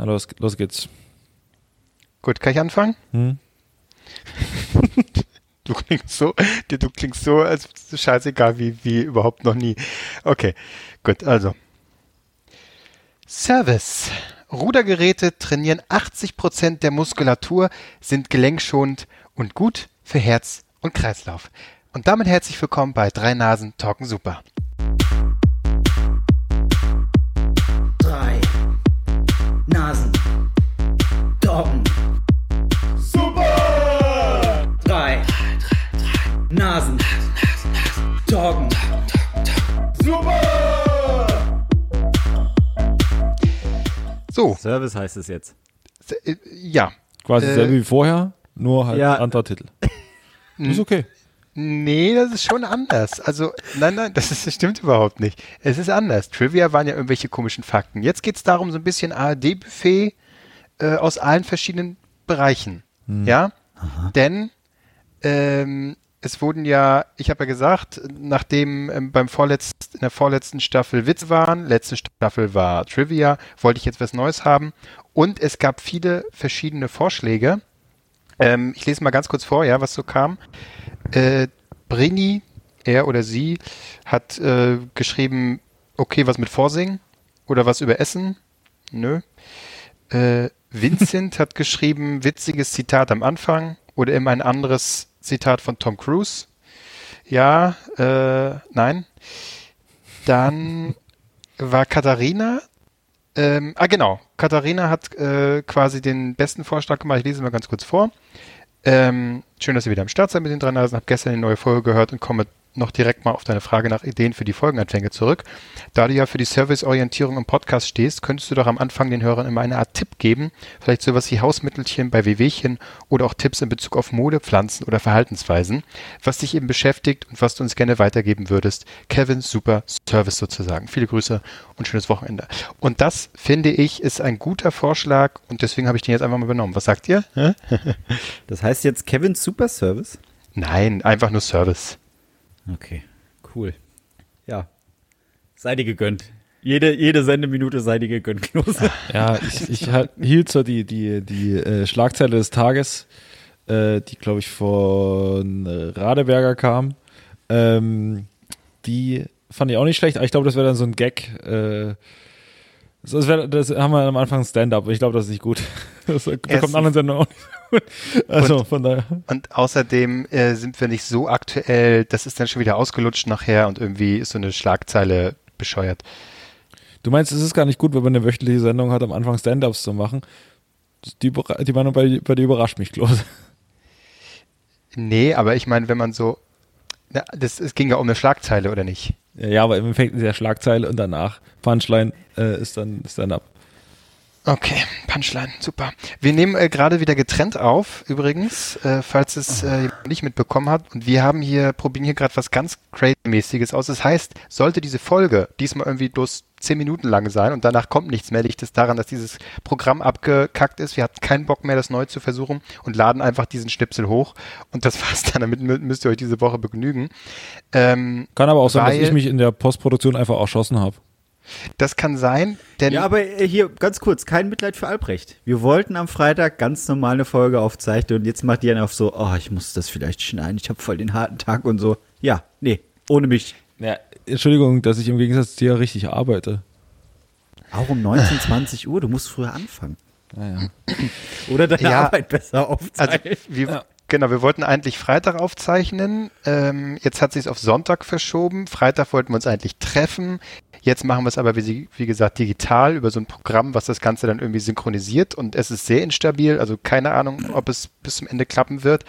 Na, los, los geht's. Gut, kann ich anfangen? Hm? Du klingst so, du, du klingst so, als scheißegal wie, wie überhaupt noch nie. Okay, gut, also. Service. Rudergeräte trainieren 80% der Muskulatur, sind gelenkschonend und gut für Herz und Kreislauf. Und damit herzlich willkommen bei Drei Nasen Talken Super. Nasen. Doggen. So, Service heißt es jetzt. äh, ja. Quasi Äh, dasselbe wie vorher, nur halt ja. anderer Titel. ist okay. Nee, das ist schon anders. Also, nein, nein, das, ist, das stimmt überhaupt nicht. Es ist anders. Trivia waren ja irgendwelche komischen Fakten. Jetzt geht es darum, so ein bisschen ARD-Buffet äh, aus allen verschiedenen Bereichen. Ja? Denn ähm, es wurden ja, ich habe ja gesagt, nachdem ähm, beim vorletzten, in der vorletzten Staffel Witze waren, letzte Staffel war Trivia, wollte ich jetzt was Neues haben. Und es gab viele verschiedene Vorschläge. Ähm, ich lese mal ganz kurz vor, ja, was so kam. Äh, Brini, er oder sie, hat äh, geschrieben, okay, was mit Vorsingen oder was über Essen? Nö. Äh, Vincent hat geschrieben, witziges Zitat am Anfang oder immer ein anderes Zitat von Tom Cruise. Ja, äh, nein. Dann war Katharina, ähm, ah genau, Katharina hat äh, quasi den besten Vorschlag gemacht. Ich lese mal ganz kurz vor. Ähm, schön, dass ihr wieder am Start seid mit den drei Nasen. Hab gestern eine neue Folge gehört und komme noch direkt mal auf deine Frage nach Ideen für die Folgenanfänge zurück. Da du ja für die Serviceorientierung im Podcast stehst, könntest du doch am Anfang den Hörern immer eine Art Tipp geben. Vielleicht sowas wie Hausmittelchen bei Wehwehchen oder auch Tipps in Bezug auf Mode, Pflanzen oder Verhaltensweisen, was dich eben beschäftigt und was du uns gerne weitergeben würdest. Kevin, super Service sozusagen. Viele Grüße und schönes Wochenende. Und das, finde ich, ist ein guter Vorschlag und deswegen habe ich den jetzt einfach mal übernommen. Was sagt ihr? Das heißt jetzt Kevin Super Service? Nein, einfach nur Service. Okay, cool. Ja. Sei dir gegönnt. Jede, jede Sendeminute sei dir gegönnt, Klose. Ja, ich, ich halt, hielt so die, die, die äh, Schlagzeile des Tages, äh, die, glaube ich, von äh, Radeberger kam. Ähm, die fand ich auch nicht schlecht, aber ich glaube, das wäre dann so ein Gag. Äh, das, wär, das haben wir am Anfang Stand-up. Ich glaube, das ist nicht gut. Das bekommt anderen Sendungen auch nicht Also von daher. Und außerdem äh, sind wir nicht so aktuell, das ist dann schon wieder ausgelutscht nachher und irgendwie ist so eine Schlagzeile bescheuert. Du meinst, es ist gar nicht gut, wenn man eine wöchentliche Sendung hat, am Anfang Stand-ups zu machen? Die, die Meinung bei, bei dir überrascht mich, Klose. Nee, aber ich meine, wenn man so, na, das, es ging ja um eine Schlagzeile, oder nicht? Ja, aber im Endeffekt ist ja Schlagzeile und danach Punchline äh, ist dann Stand-up. Okay, Punchline, super. Wir nehmen äh, gerade wieder getrennt auf, übrigens, äh, falls es äh, nicht mitbekommen hat. Und wir haben hier, probieren hier gerade was ganz crazy-mäßiges aus. Das heißt, sollte diese Folge diesmal irgendwie bloß zehn Minuten lang sein und danach kommt nichts mehr, liegt es daran, dass dieses Programm abgekackt ist. Wir hatten keinen Bock mehr, das neu zu versuchen und laden einfach diesen Schnipsel hoch. Und das war's dann. Damit mü- müsst ihr euch diese Woche begnügen. Ähm, Kann aber auch sein, dass ich mich in der Postproduktion einfach erschossen habe. Das kann sein, denn Ja, aber äh, hier ganz kurz, kein Mitleid für Albrecht. Wir wollten am Freitag ganz normal eine Folge aufzeichnen und jetzt macht die einen auf so, oh, ich muss das vielleicht schneiden, ich habe voll den harten Tag und so. Ja, nee, ohne mich. Ja, Entschuldigung, dass ich im Gegensatz zu dir richtig arbeite. Auch um 19, 20 Uhr, du musst früher anfangen. Naja. Oder deine Ja. Arbeit besser Also aufzeichnen. wir, genau, wir wollten eigentlich Freitag aufzeichnen. Ähm, jetzt hat sich auf Sonntag verschoben. Freitag wollten wir uns eigentlich treffen. Jetzt machen wir es aber, wie, sie- wie gesagt, digital über so ein Programm, was das Ganze dann irgendwie synchronisiert. Und es ist sehr instabil. Also keine Ahnung, ob es bis zum Ende klappen wird.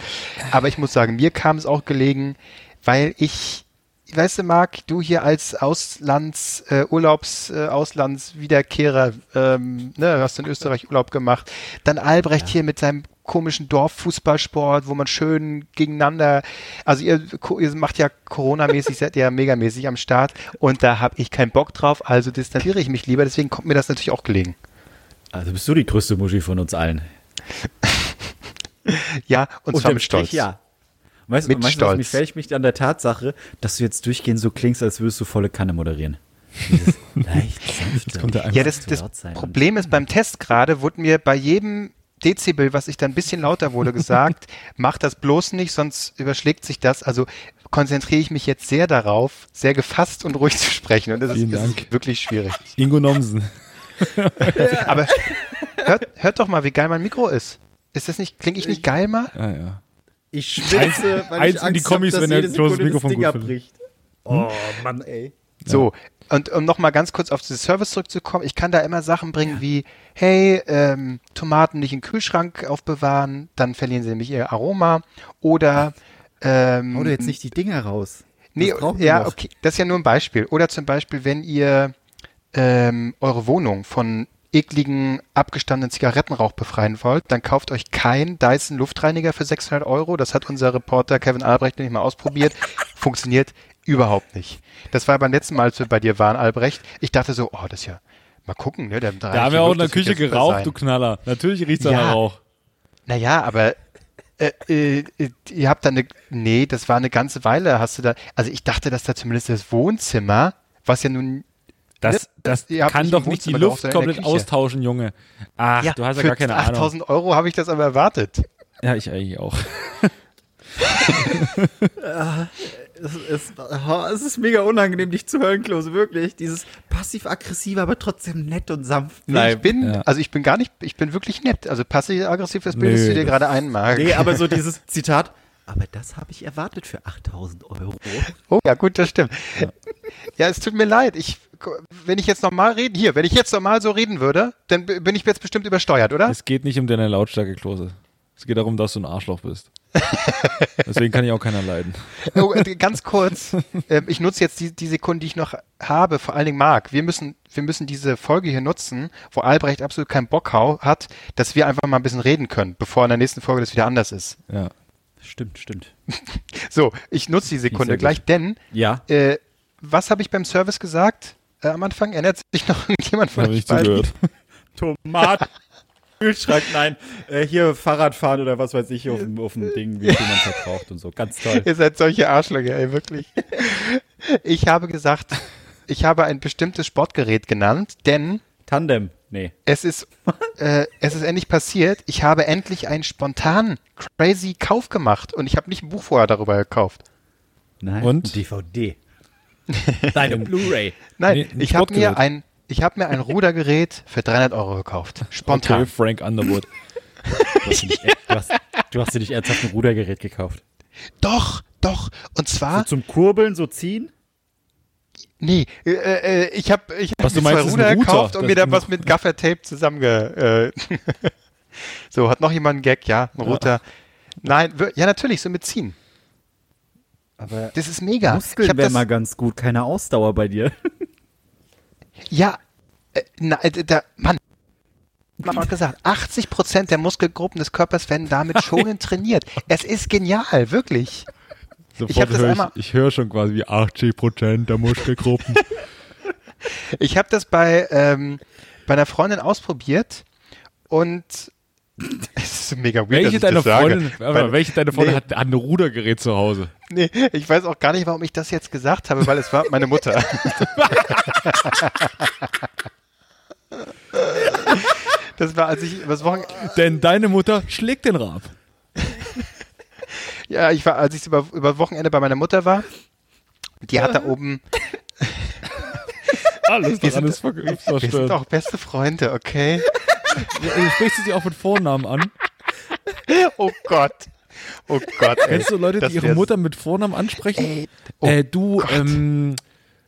Aber ich muss sagen, mir kam es auch gelegen, weil ich, weißt du, Marc, du hier als Auslands, äh, Urlaubs, äh, Auslandswiederkehrer, ähm, ne, hast in Österreich Urlaub gemacht. Dann Albrecht hier mit seinem komischen Dorffußballsport, wo man schön gegeneinander, also ihr, ihr macht ja Corona-mäßig, seid ja megamäßig am Start und da habe ich keinen Bock drauf, also distanziere ich mich lieber, deswegen kommt mir das natürlich auch gelegen. Also bist du die größte Muschi von uns allen. Ja, und zwar Unterm mit Stolz. Strich, ja. Weißt, Mit weißt Stolz. mich fertig mich an der Tatsache, dass du jetzt durchgehend so klingst, als würdest du volle Kanne moderieren. Ja, das, das. Problem ist, beim Test gerade wurde mir bei jedem Dezibel, was ich dann ein bisschen lauter wurde, gesagt, mach das bloß nicht, sonst überschlägt sich das. Also konzentriere ich mich jetzt sehr darauf, sehr gefasst und ruhig zu sprechen. Und das ist, Vielen das Dank. ist wirklich schwierig. Ingo Nomsen. Aber hört, hört doch mal, wie geil mein Mikro ist. Ist das nicht, klinge ich nicht geil mal? Ah, ja. Ich schwitze, weil eins ich in die Angst Kommis, hab, dass wenn er jede bloß das Mikrofon Ding gut findet. abbricht. Oh, Mann, ey. So, und um nochmal ganz kurz auf dieses Service zurückzukommen, ich kann da immer Sachen bringen wie, hey, ähm, Tomaten nicht im Kühlschrank aufbewahren, dann verlieren sie nämlich ihr Aroma. Oder ähm, Hau dir jetzt nicht die Dinger raus. Nee, Das ja, okay, das ist ja nur ein Beispiel. Oder zum Beispiel, wenn ihr ähm, eure Wohnung von ekligen, abgestandenen Zigarettenrauch befreien wollt, dann kauft euch kein Dyson Luftreiniger für 600 Euro. Das hat unser Reporter Kevin Albrecht nämlich mal ausprobiert. Funktioniert überhaupt nicht. Das war beim letzten Mal, als wir bei dir waren, Albrecht. Ich dachte so, oh, das ist ja, mal gucken, ne? Der Da haben wir auch in der Küche geraucht, du Knaller. Natürlich riecht's Ja. nach Rauch. Naja, aber äh, äh, äh, ihr habt da eine, nee, das war eine ganze Weile, hast du da, also ich dachte, dass da zumindest das Wohnzimmer, was ja nun, Das, das habt kann nicht doch nicht die Luft komplett Küche. austauschen, Junge. Ach, ja, du hast ja gar keine Ahnung. 8000 Euro habe ich das aber erwartet. Ja, ich eigentlich auch. Es ist, oh, es ist mega unangenehm, dich zu hören, Klose, wirklich. Dieses passiv-aggressive, aber trotzdem nett und sanft Nee, bleiben. ich bin, Ja. also ich bin gar nicht, ich bin wirklich nett. Also passiv-aggressiv, das bildest Nö, du dir gerade ein, Marc. Nee, aber so dieses Zitat, aber das habe ich erwartet für 8000 Euro. Oh ja, gut, das stimmt. Ja. es tut mir leid. Ich, wenn ich jetzt normal reden, hier, wenn ich jetzt normal so reden würde, dann bin ich jetzt bestimmt übersteuert, oder? Es geht nicht um deine Lautstärke, Klose. Es geht darum, dass du ein Arschloch bist. Deswegen kann ich auch keiner leiden. Oh, äh, ganz kurz, ähm, ich nutze jetzt die, die Sekunden, die ich noch habe, vor allen Dingen Marc. Wir müssen, wir müssen diese Folge hier nutzen, wo Albrecht absolut keinen Bock hat, dass wir einfach mal ein bisschen reden können, bevor in der nächsten Folge das wieder anders ist. Ja. Stimmt, stimmt. So, ich nutze die Sekunde gut. gleich, denn Ja. äh, was habe ich beim Service gesagt äh, am Anfang? Erinnert sich noch irgendjemand von euch zugehört. Tomaten. Kühlschrank, nein. Äh, hier Fahrradfahren oder was weiß ich auf dem, auf dem Ding, wie viel man verbraucht und so. Ganz toll. Ihr seid solche Arschlöcher, ey, wirklich. Ich habe gesagt, ich habe ein bestimmtes Sportgerät genannt, denn Tandem. Nee. es ist, äh, es ist endlich passiert. Ich habe endlich einen spontanen, crazy Kauf gemacht und ich habe nicht ein Buch vorher darüber gekauft. Nein. Und? Ein DVD. Deine Blu-ray. Nein, Nee, ich habe mir ein, ich habe mir ein Rudergerät für 300 Euro gekauft. Spontan. Okay, Frank Underwood. Du hast, dir nicht, du, hast, du hast dir nicht ernsthaft ein Rudergerät gekauft. Doch, doch. Und So zwar, zum Kurbeln, so ziehen? Nee, äh, äh, ich habe ich hab Was mir meinst, zwei Ruder gekauft und mir da was mit Gaffertape zusammenge... Äh, so, hat noch jemand einen Gag? Ja, ein Router. Nein, wir- ja natürlich, so mit ziehen. Aber Das ist mega. Ich Muskeln wäre mal ganz gut. Keine Ausdauer bei dir. ja, äh, na, äh, da, Mann, man hat gesagt, 80 Prozent der Muskelgruppen des Körpers werden damit schonend trainiert. Es ist genial, wirklich. Sofort hab das hör einmal- ich, ich höre schon quasi wie 80% der Muskelgruppen. Ich habe das bei, ähm, bei einer Freundin ausprobiert und es ist mega weird, welche ich sage. Freundin, Weil- welche deiner Freundin Nee. hat, hat ein Rudergerät zu Hause? Nee, ich weiß auch gar nicht, warum ich das jetzt gesagt habe, weil es war meine Mutter. Das war, als ich übers Wochenende, Denn deine Mutter schlägt den Rab. Ja, ich war, als ich über, über Wochenende bei meiner Mutter war, die hat da oben, Alles wir sind, ist ver- wir sind auch beste Freunde, okay? Du sprichst sie auch mit Vornamen an. Oh Gott. Oh Gott, ey. Kennst du Leute, Das die ihre Mutter mit Vornamen ansprechen? Ey, oh äh, du, ähm,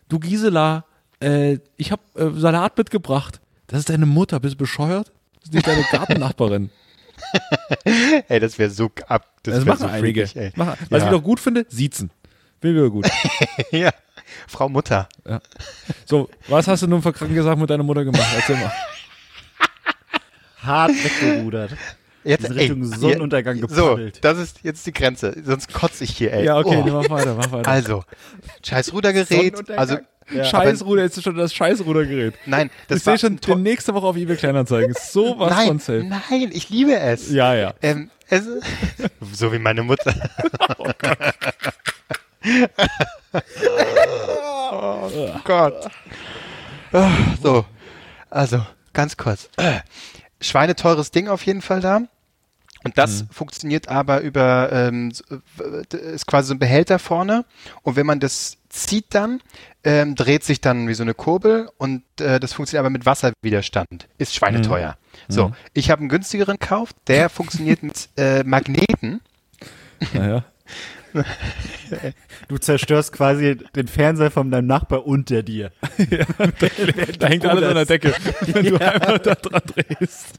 du Gisela, äh, ich habe äh, Salat mitgebracht. Das ist deine Mutter, bist du bescheuert? Das ist nicht deine Gartennachbarin. ey, das wäre so ab. Das, Das machen so einige. freakig, ey. Machen, was Ja. ich doch gut finde, siezen. Bin wieder gut. Ja, Frau Mutter. So, was hast du nun verkrankt gesagt mit deiner Mutter gemacht? Erzähl mal. Hart weggerudert. Jetzt, In Richtung Sonnenuntergang So, gepaddelt. das ist jetzt die Grenze. Sonst kotze ich hier, ey. Ja, okay, Oh. mach weiter, mach weiter. Also, scheiß Rudergerät. Sonnenuntergang. Also, Ja. Scheißruder, jetzt ist schon das Scheißrudergerät. nein, das ich sehe schon to- nächste Woche auf eBay Kleinanzeigen. So was nein, von safe. nein, ich liebe es. Ja, ja. Ähm, es, so wie meine Mutter. Oh Gott. Ah, So, also ganz kurz. Schweineteures Ding auf jeden Fall da. Und das funktioniert aber über, ähm, äh, ist quasi so ein Behälter vorne. Und wenn man das zieht dann, ähm, dreht sich dann wie so eine Kurbel und äh, das funktioniert aber mit Wasserwiderstand. Ist schweineteuer. So, ich habe einen günstigeren gekauft, der funktioniert mit äh, Magneten. Naja. Du zerstörst quasi den Fernseher von deinem Nachbar unter dir. Da hängt alles an der Decke, wenn du einmal da dran drehst.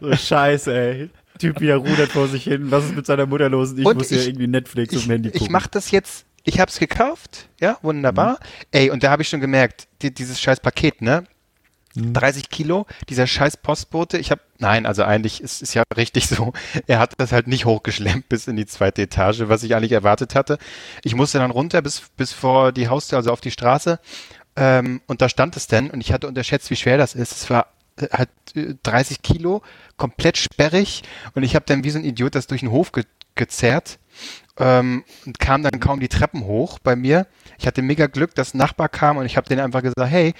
So scheiße, ey. Typ wieder rudert vor sich hin. Was ist mit seiner Mutter los? Und ich Und muss hier ich- irgendwie Netflix ich, dem Handy gucken. ich mache das jetzt, ich habe es gekauft, ja, wunderbar. Ey, und da habe ich schon gemerkt, die, dieses scheiß Paket, ne? 30 Kilo, dieser scheiß Postbote, ich habe, nein, also eigentlich ist es ja richtig so, er hat das halt nicht hochgeschlemmt bis in die zweite Etage, was ich eigentlich erwartet hatte. Ich musste dann runter bis, bis vor die Haustür, also auf die Straße, ähm, und da stand es denn, und ich hatte unterschätzt, wie schwer das ist. Es war äh, halt äh, 30 Kilo, komplett sperrig, und ich habe dann wie so ein Idiot das durch den Hof ge gezerrt ähm, und kam dann kaum die Treppen hoch bei mir. Ich hatte mega Glück, dass ein Nachbar kam und ich habe denen einfach gesagt, hey,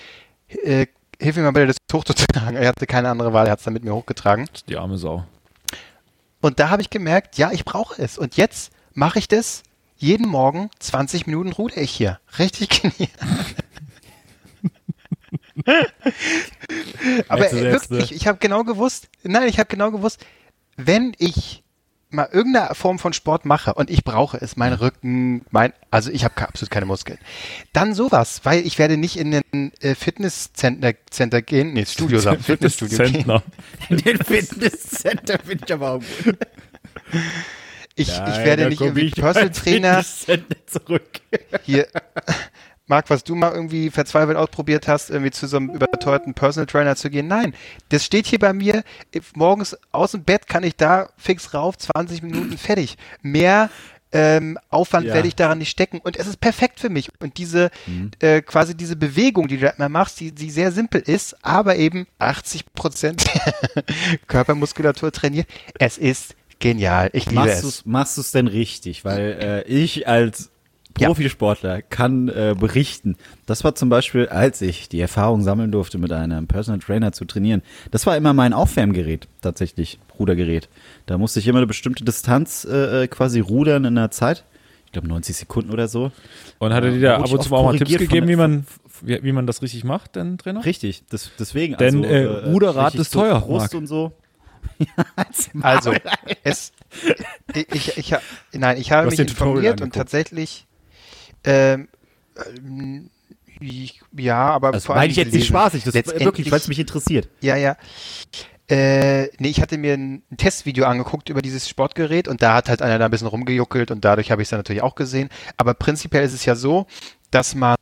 äh, hilf mir mal bitte, das hochzutragen. Er hatte keine andere Wahl, er hat es dann mit mir hochgetragen. Die arme Sau. Und da habe ich gemerkt, ja, ich brauche es. Und jetzt mache ich das. Jeden Morgen 20 Minuten ruder ich hier. Richtig genial. Aber wirklich, ich habe genau gewusst, nein, ich habe genau gewusst, wenn ich mal irgendeine Form von Sport mache und ich brauche es, mein Rücken, mein, also ich habe absolut keine Muskeln, dann sowas, weil ich werde nicht in den äh, Fitnesscenter Center gehen, nee, Studio sagen, Fitnessstudio gehen. Zentner. den Fitnesscenter finde ich aber auch gut. Ich, ich Nein, werde da nicht irgendwie ich Personal Trainer Fitnesscenter zurück. hier. Marc, was du mal irgendwie verzweifelt ausprobiert hast, irgendwie zu so einem überteuerten Personal Trainer zu gehen. Nein, das steht hier bei mir. Morgens aus dem Bett kann ich da fix rauf, 20 Minuten fertig. Mehr ähm, Aufwand Ja. werde ich daran nicht stecken. Und es ist perfekt für mich. Und diese, äh, quasi diese Bewegung, die du da immer machst, die, die sehr simpel ist, aber eben 80 Prozent Körpermuskulatur trainiert. Es ist genial. Ich liebe Machst es. du's, machst du's denn richtig? Weil äh, ich als Ja. Profisportler kann äh, berichten. Das war zum Beispiel, als ich die Erfahrung sammeln durfte, mit einem Personal Trainer zu trainieren. Das war immer mein Aufwärmgerät, tatsächlich, Rudergerät. Da musste ich immer eine bestimmte Distanz äh, äh, quasi rudern in einer Zeit. Ich glaube 90 Sekunden oder so. Und hat er dir Da ab und zu auch mal Tipps gegeben, wie man, wie, wie man das richtig macht, denn Trainer? Richtig, das, deswegen. Denn, also, äh, Ruderrad richtig ist teuer, Brust Marc. und so. Also, es, ich, ich, ich, nein, ich habe mich informiert und tatsächlich, ähm, ich, ja, aber Das vor meine allem ich jetzt nicht spaßig, das ist wirklich, weil es mich interessiert. Ja, ja. Äh, nee, ich hatte mir ein Testvideo angeguckt über dieses Sportgerät und da hat halt einer da ein bisschen rumgejuckelt und dadurch habe ich es dann natürlich auch gesehen. Aber prinzipiell ist es ja so, dass man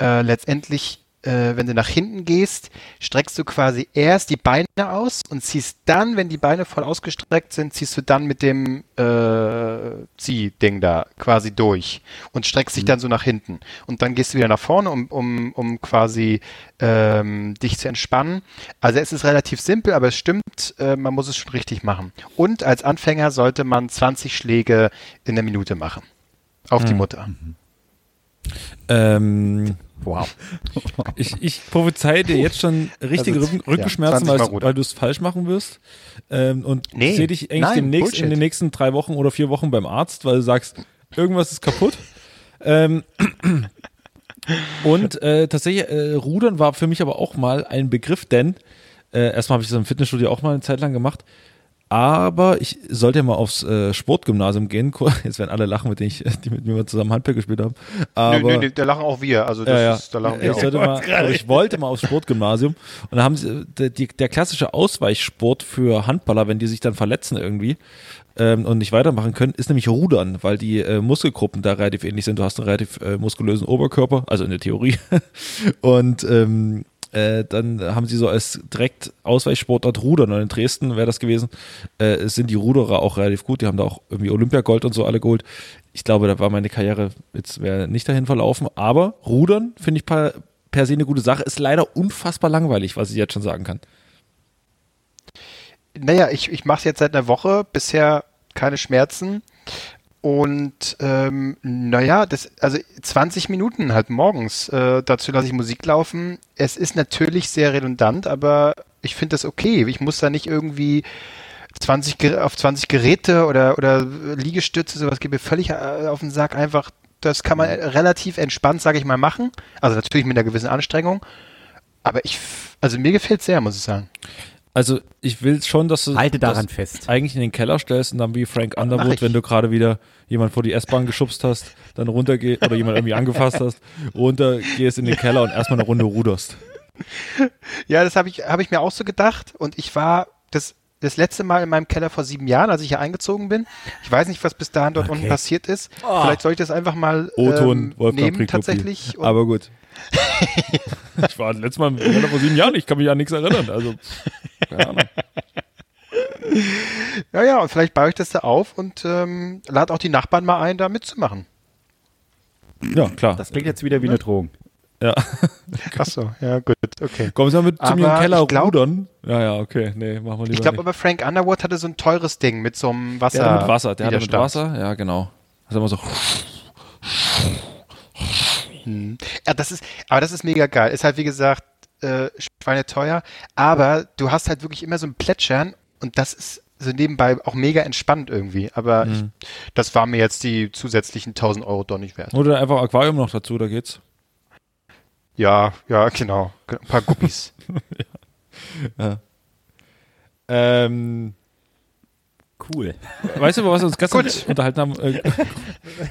äh, letztendlich, äh, wenn du nach hinten gehst, streckst du quasi erst die Beine aus und ziehst dann, wenn die Beine voll ausgestreckt sind, ziehst du dann mit dem äh, Ziehding da quasi durch und streckst dich dann so nach hinten. Und dann gehst du wieder nach vorne, um, um, um quasi ähm, dich zu entspannen. Also es ist relativ simpel, aber es stimmt, äh, man muss es schon richtig machen. Und als Anfänger sollte man 20 Schläge in der Minute machen. Auf die Mutter. Ähm, Wow. ich, ich prophezei dir jetzt schon richtige Also, Rücken, ja, Rückenschmerzen, 20 Mal weil, du es falsch machen wirst. Ähm, und Nee, sehe dich eigentlich nein, demnächst in Bullshit. den nächsten drei Wochen oder vier Wochen beim Arzt, weil du sagst, irgendwas ist kaputt. Ähm, und äh, tatsächlich, äh, Rudern war für mich aber auch mal ein Begriff, denn äh, erstmal habe ich das im Fitnessstudio auch mal eine Zeit lang gemacht. Aber ich sollte ja mal aufs äh, Sportgymnasium gehen. Jetzt werden alle lachen, mit denen ich, die mit mir zusammen Handball gespielt haben. Aber, nö, nö, da lachen auch wir. Also das ja, ja. ist, da lachen wir ich, auch. mal, aber ich wollte mal aufs Sportgymnasium und da haben sie der, die, der klassische Ausweichsport für Handballer, wenn die sich dann verletzen irgendwie ähm, und nicht weitermachen können, ist nämlich Rudern, weil die äh, Muskelgruppen da relativ ähnlich sind. Du hast einen relativ äh, muskulösen Oberkörper, also in der Theorie. und ähm, äh, dann haben sie so als direkt Ausweichsportart Rudern und in Dresden wäre das gewesen, äh, sind die Ruderer auch relativ gut, die haben da auch irgendwie Olympiagold und so alle geholt. Ich glaube, da war meine Karriere jetzt wäre nicht dahin verlaufen, aber Rudern finde ich per, per se eine gute Sache, ist leider unfassbar langweilig, was ich jetzt schon sagen kann. Naja, ich, ich mache es jetzt seit einer Woche, bisher keine Schmerzen. Und ähm, naja, das, also 20 Minuten halt morgens. Äh, dazu lasse ich Musik laufen. Es ist natürlich sehr redundant, aber ich finde das okay. Ich muss da nicht irgendwie 20 Ge- auf 20 Geräte oder, oder Liegestütze, sowas geht mir völlig äh, auf den Sack. Einfach, das kann man relativ entspannt, sage ich mal, machen. Also natürlich mit einer gewissen Anstrengung. Aber ich, also mir gefällt sehr, muss ich sagen. Also ich will schon, dass du Halte daran das fest. eigentlich in den Keller stellst und dann wie Frank Underwood, wenn du gerade wieder jemand vor die S-Bahn geschubst hast, dann runtergehst oder jemand irgendwie angefasst hast, runtergehst in den Keller und erstmal eine Runde ruderst. Ja, das habe ich, hab ich mir auch so gedacht. Und ich war das, das letzte Mal in meinem Keller vor sieben Jahren, als ich hier eingezogen bin. Ich weiß nicht, was bis dahin dort unten passiert ist. Vielleicht soll ich das einfach mal O-Ton, ähm, Wolfgang nehmen Prikopil. tatsächlich. Aber gut. ich war das letzte Mal im Keller vor sieben Jahren, ich kann mich an nichts erinnern. Also, keine Ahnung. ja, ja, und vielleicht baue ich das da auf und ähm, lade auch die Nachbarn mal ein, da mitzumachen. Ja, klar. Das klingt jetzt wieder wie eine Drohung. Ja. Ach so, ja, gut, okay. Kommen Sie mal mit zu mir im Keller glaub- rudern? Ja, ja, okay. Nee, machen wir lieber Ich glaube aber Frank Underwood hatte so ein teures Ding mit so einem Wasser. Der mit Wasser, der hatte mit. Wasser, ja, genau. Das ist immer so. Ja, das ist, aber das ist mega geil. Ist halt, wie gesagt, äh, schweineteuer, aber du hast halt wirklich immer so ein Plätschern und das ist so nebenbei auch mega entspannt irgendwie. Aber ich, das war mir jetzt die zusätzlichen 1000 Euro doch nicht wert. Oder einfach Aquarium noch dazu, da geht's. Ja, ja, genau. Ein paar Guppies. Ähm, Cool. weißt du, über was wir uns gestern Gut. unterhalten haben? Äh, das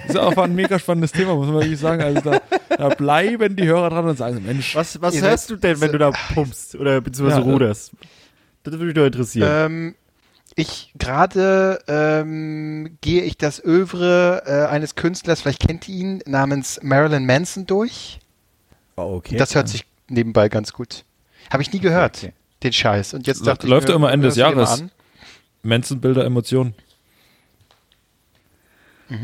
ist auch ein mega spannendes Thema, muss man wirklich sagen. Also da, da bleiben die Hörer dran und sagen, Mensch, Was, was hörst du denn, wenn du da pumpst oder beziehungsweise Ja, äh, ruderst? Das würde mich doch interessieren. ähm, ich gerade ähm, gehe ich das Övre äh, eines Künstlers, vielleicht kennt ihr ihn, namens Marilyn Manson durch. Oh, okay. Das hört sich nebenbei ganz gut. Habe ich nie gehört, okay. den Scheiß. Und jetzt Läuft- dachte ich, läuft ja immer Ende des Jahres. an. Manson-Bilder, Emotionen. Puh,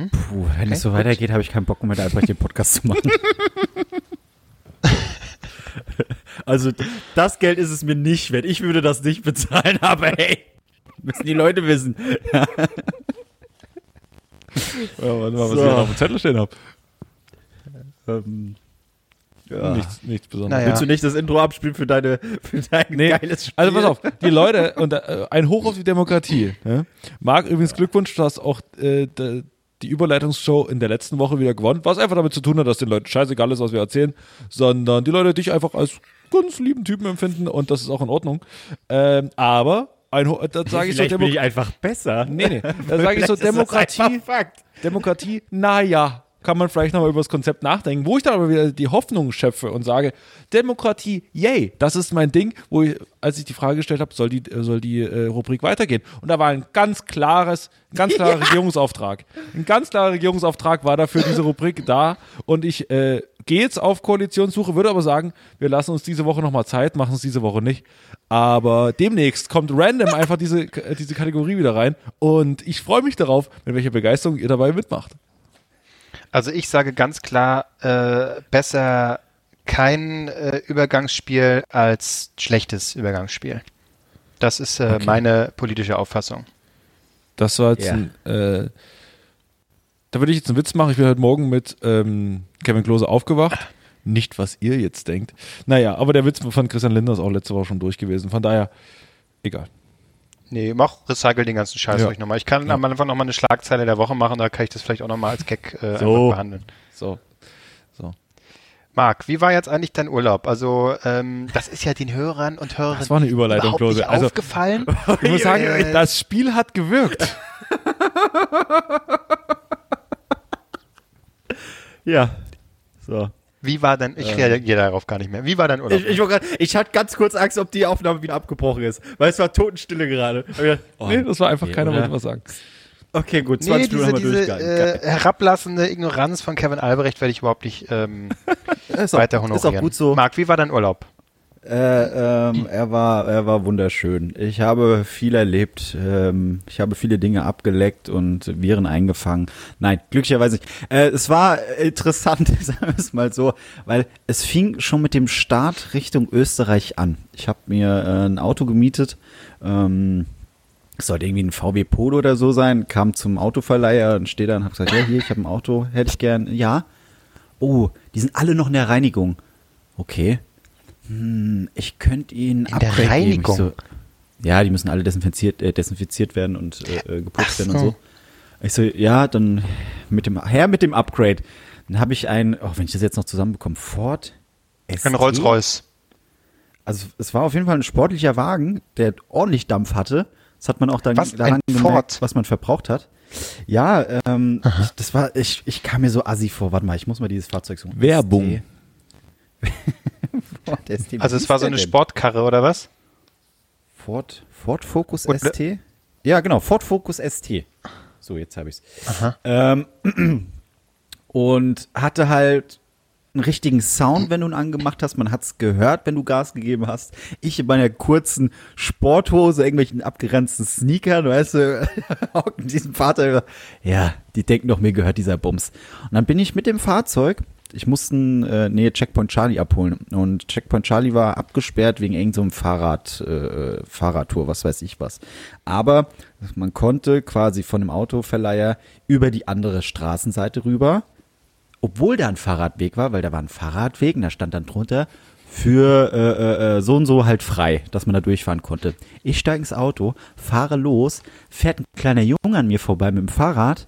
wenn Okay, es so gut. weitergeht, habe ich keinen Bock mehr, einfach den Podcast zu machen. also, das Geld ist es mir nicht wert. Ich würde das nicht bezahlen, aber hey, müssen die Leute wissen. Ja, warte mal, was So. ich hier auf dem Zettel stehen habe. Ähm, ja. Nichts, nichts Besonderes. Naja. Willst du nicht das Intro abspielen für, deine, für dein Nee, geiles Spiel? also pass auf, die Leute, und äh, ein Hoch auf die Demokratie. Ja? Marc, übrigens Glückwunsch, du hast auch äh, de, die Überleitungsshow in der letzten Woche wieder gewonnen, was einfach damit zu tun hat, dass den Leuten scheißegal ist, was wir erzählen, sondern die Leute dich einfach als ganz lieben Typen empfinden und das ist auch in Ordnung. Ähm, aber, ein Ho da sage ich so, Vielleicht bin Demo ich einfach besser. nee, nee, da sage ich so, das Demokratie. Demokratie, naja, kann man vielleicht nochmal über das Konzept nachdenken, wo ich dann aber wieder die Hoffnung schöpfe und sage, Demokratie, yay, das ist mein Ding, wo ich, als ich die Frage gestellt habe, soll die, soll die äh, Rubrik weitergehen? Und da war ein ganz klares, ganz klarer Regierungsauftrag. Ein ganz klarer Regierungsauftrag war dafür diese Rubrik da und ich äh, gehe jetzt auf Koalitionssuche, würde aber sagen, wir lassen uns diese Woche nochmal Zeit, machen es diese Woche nicht. Aber demnächst kommt random einfach diese, äh, diese Kategorie wieder rein und ich freue mich darauf, mit welcher Begeisterung ihr dabei mitmacht. Also ich sage ganz klar, äh, besser kein äh, Übergangsspiel als schlechtes Übergangsspiel. Das ist äh, meine politische Auffassung. Das war jetzt Ja. ein, äh, da würde ich jetzt einen Witz machen. Ich bin heute Morgen mit ähm, Kevin Klose aufgewacht. Nicht, was ihr jetzt denkt. Naja, aber der Witz von Christian Lindner ist auch letzte Woche schon durch gewesen. Von daher, egal. Nee, mach recycle den ganzen Scheiß Ja. ruhig nochmal. Ich kann am Anfang nochmal eine Schlagzeile der Woche machen, da kann ich das vielleicht auch nochmal als Gag äh, So. behandeln. So. So. Marc, wie war jetzt eigentlich dein Urlaub? Also, ähm, das ist ja den Hörern und Hörerinnen Das war eine Überleitung, überhaupt Klose. nicht Also- aufgefallen. Ich muss sagen, Äh, das Spiel hat gewirkt. Ja. So. Wie war denn, ich reagiere darauf gar nicht mehr. Wie war dein Urlaub? Ich, ich, grad- ich hatte ganz kurz Angst, ob die Aufnahme wieder abgebrochen ist. Weil es war Totenstille gerade. Gedacht, oh, nee, das war einfach nee, keiner wollte was sagen. Okay, gut, nee, 20 diese, Minuten haben wir diese durchgehalten. äh, herablassende Ignoranz von Kevin Albrecht werde ich überhaupt nicht ähm, ist, auch, weiter ist honorieren. auch gut so. Marc, wie war dein Urlaub? Äh, ähm, er war, er war wunderschön. Ich habe viel erlebt. Ähm, ich habe viele Dinge abgeleckt und Viren eingefangen. Nein, glücklicherweise nicht. Äh, es war interessant, sagen wir es mal so, weil es fing schon mit dem Start Richtung Österreich an. Ich habe mir äh, ein Auto gemietet. Ähm, es sollte irgendwie ein VW Polo oder so sein, kam zum Autoverleiher und steht da und hab gesagt, ja, hier, ich habe ein Auto, hätte ich gern. Ja. Oh, die sind alle noch in der Reinigung. Okay. Hm, ich könnte ihnen In der Reinigung? So, ja, die müssen alle desinfiziert, äh, desinfiziert werden und äh, geputzt werden und so. Ich so, ja, dann mit dem, her mit dem Upgrade. Dann habe ich ein, oh, wenn ich das jetzt noch zusammenbekomme, Ford ST. Ein Rolls-Royce. Also es war auf jeden Fall ein sportlicher Wagen, der ordentlich Dampf hatte. Das hat man auch dann Was, daran gemerkt, Ford? was man verbraucht hat. Ja, ähm, ich, das war, ich, ich kam mir so assi vor. Warte mal, ich muss mal dieses Fahrzeug suchen. Werbung. Ford ST. Also es war so eine denn? Sportkarre oder was? Ford, Ford Focus Und- ST? Ja, genau, Ford Focus ST. So, jetzt habe ich's. Ähm, und hatte halt einen richtigen Sound, wenn du ihn angemacht hast. Man hat's gehört, wenn du Gas gegeben hast. Ich in meiner kurzen Sporthose, irgendwelchen abgeranzten Sneakern, weißt du, in diesem Fahrzeug. Ja, die denken doch, mir gehört dieser Bums. Und dann bin ich mit dem Fahrzeug, ich musste äh, nee, Checkpoint Charlie abholen. Und Checkpoint Charlie war abgesperrt wegen irgendeinem so Fahrrad, äh, Fahrradtour, was weiß ich was. Aber man konnte quasi von dem Autoverleiher über die andere Straßenseite rüber obwohl da ein Fahrradweg war, weil da war ein Fahrradweg und da stand dann drunter für äh, äh, äh, so und so halt frei, dass man da durchfahren konnte. Ich steige ins Auto, fahre los, fährt ein kleiner Junge an mir vorbei mit dem Fahrrad,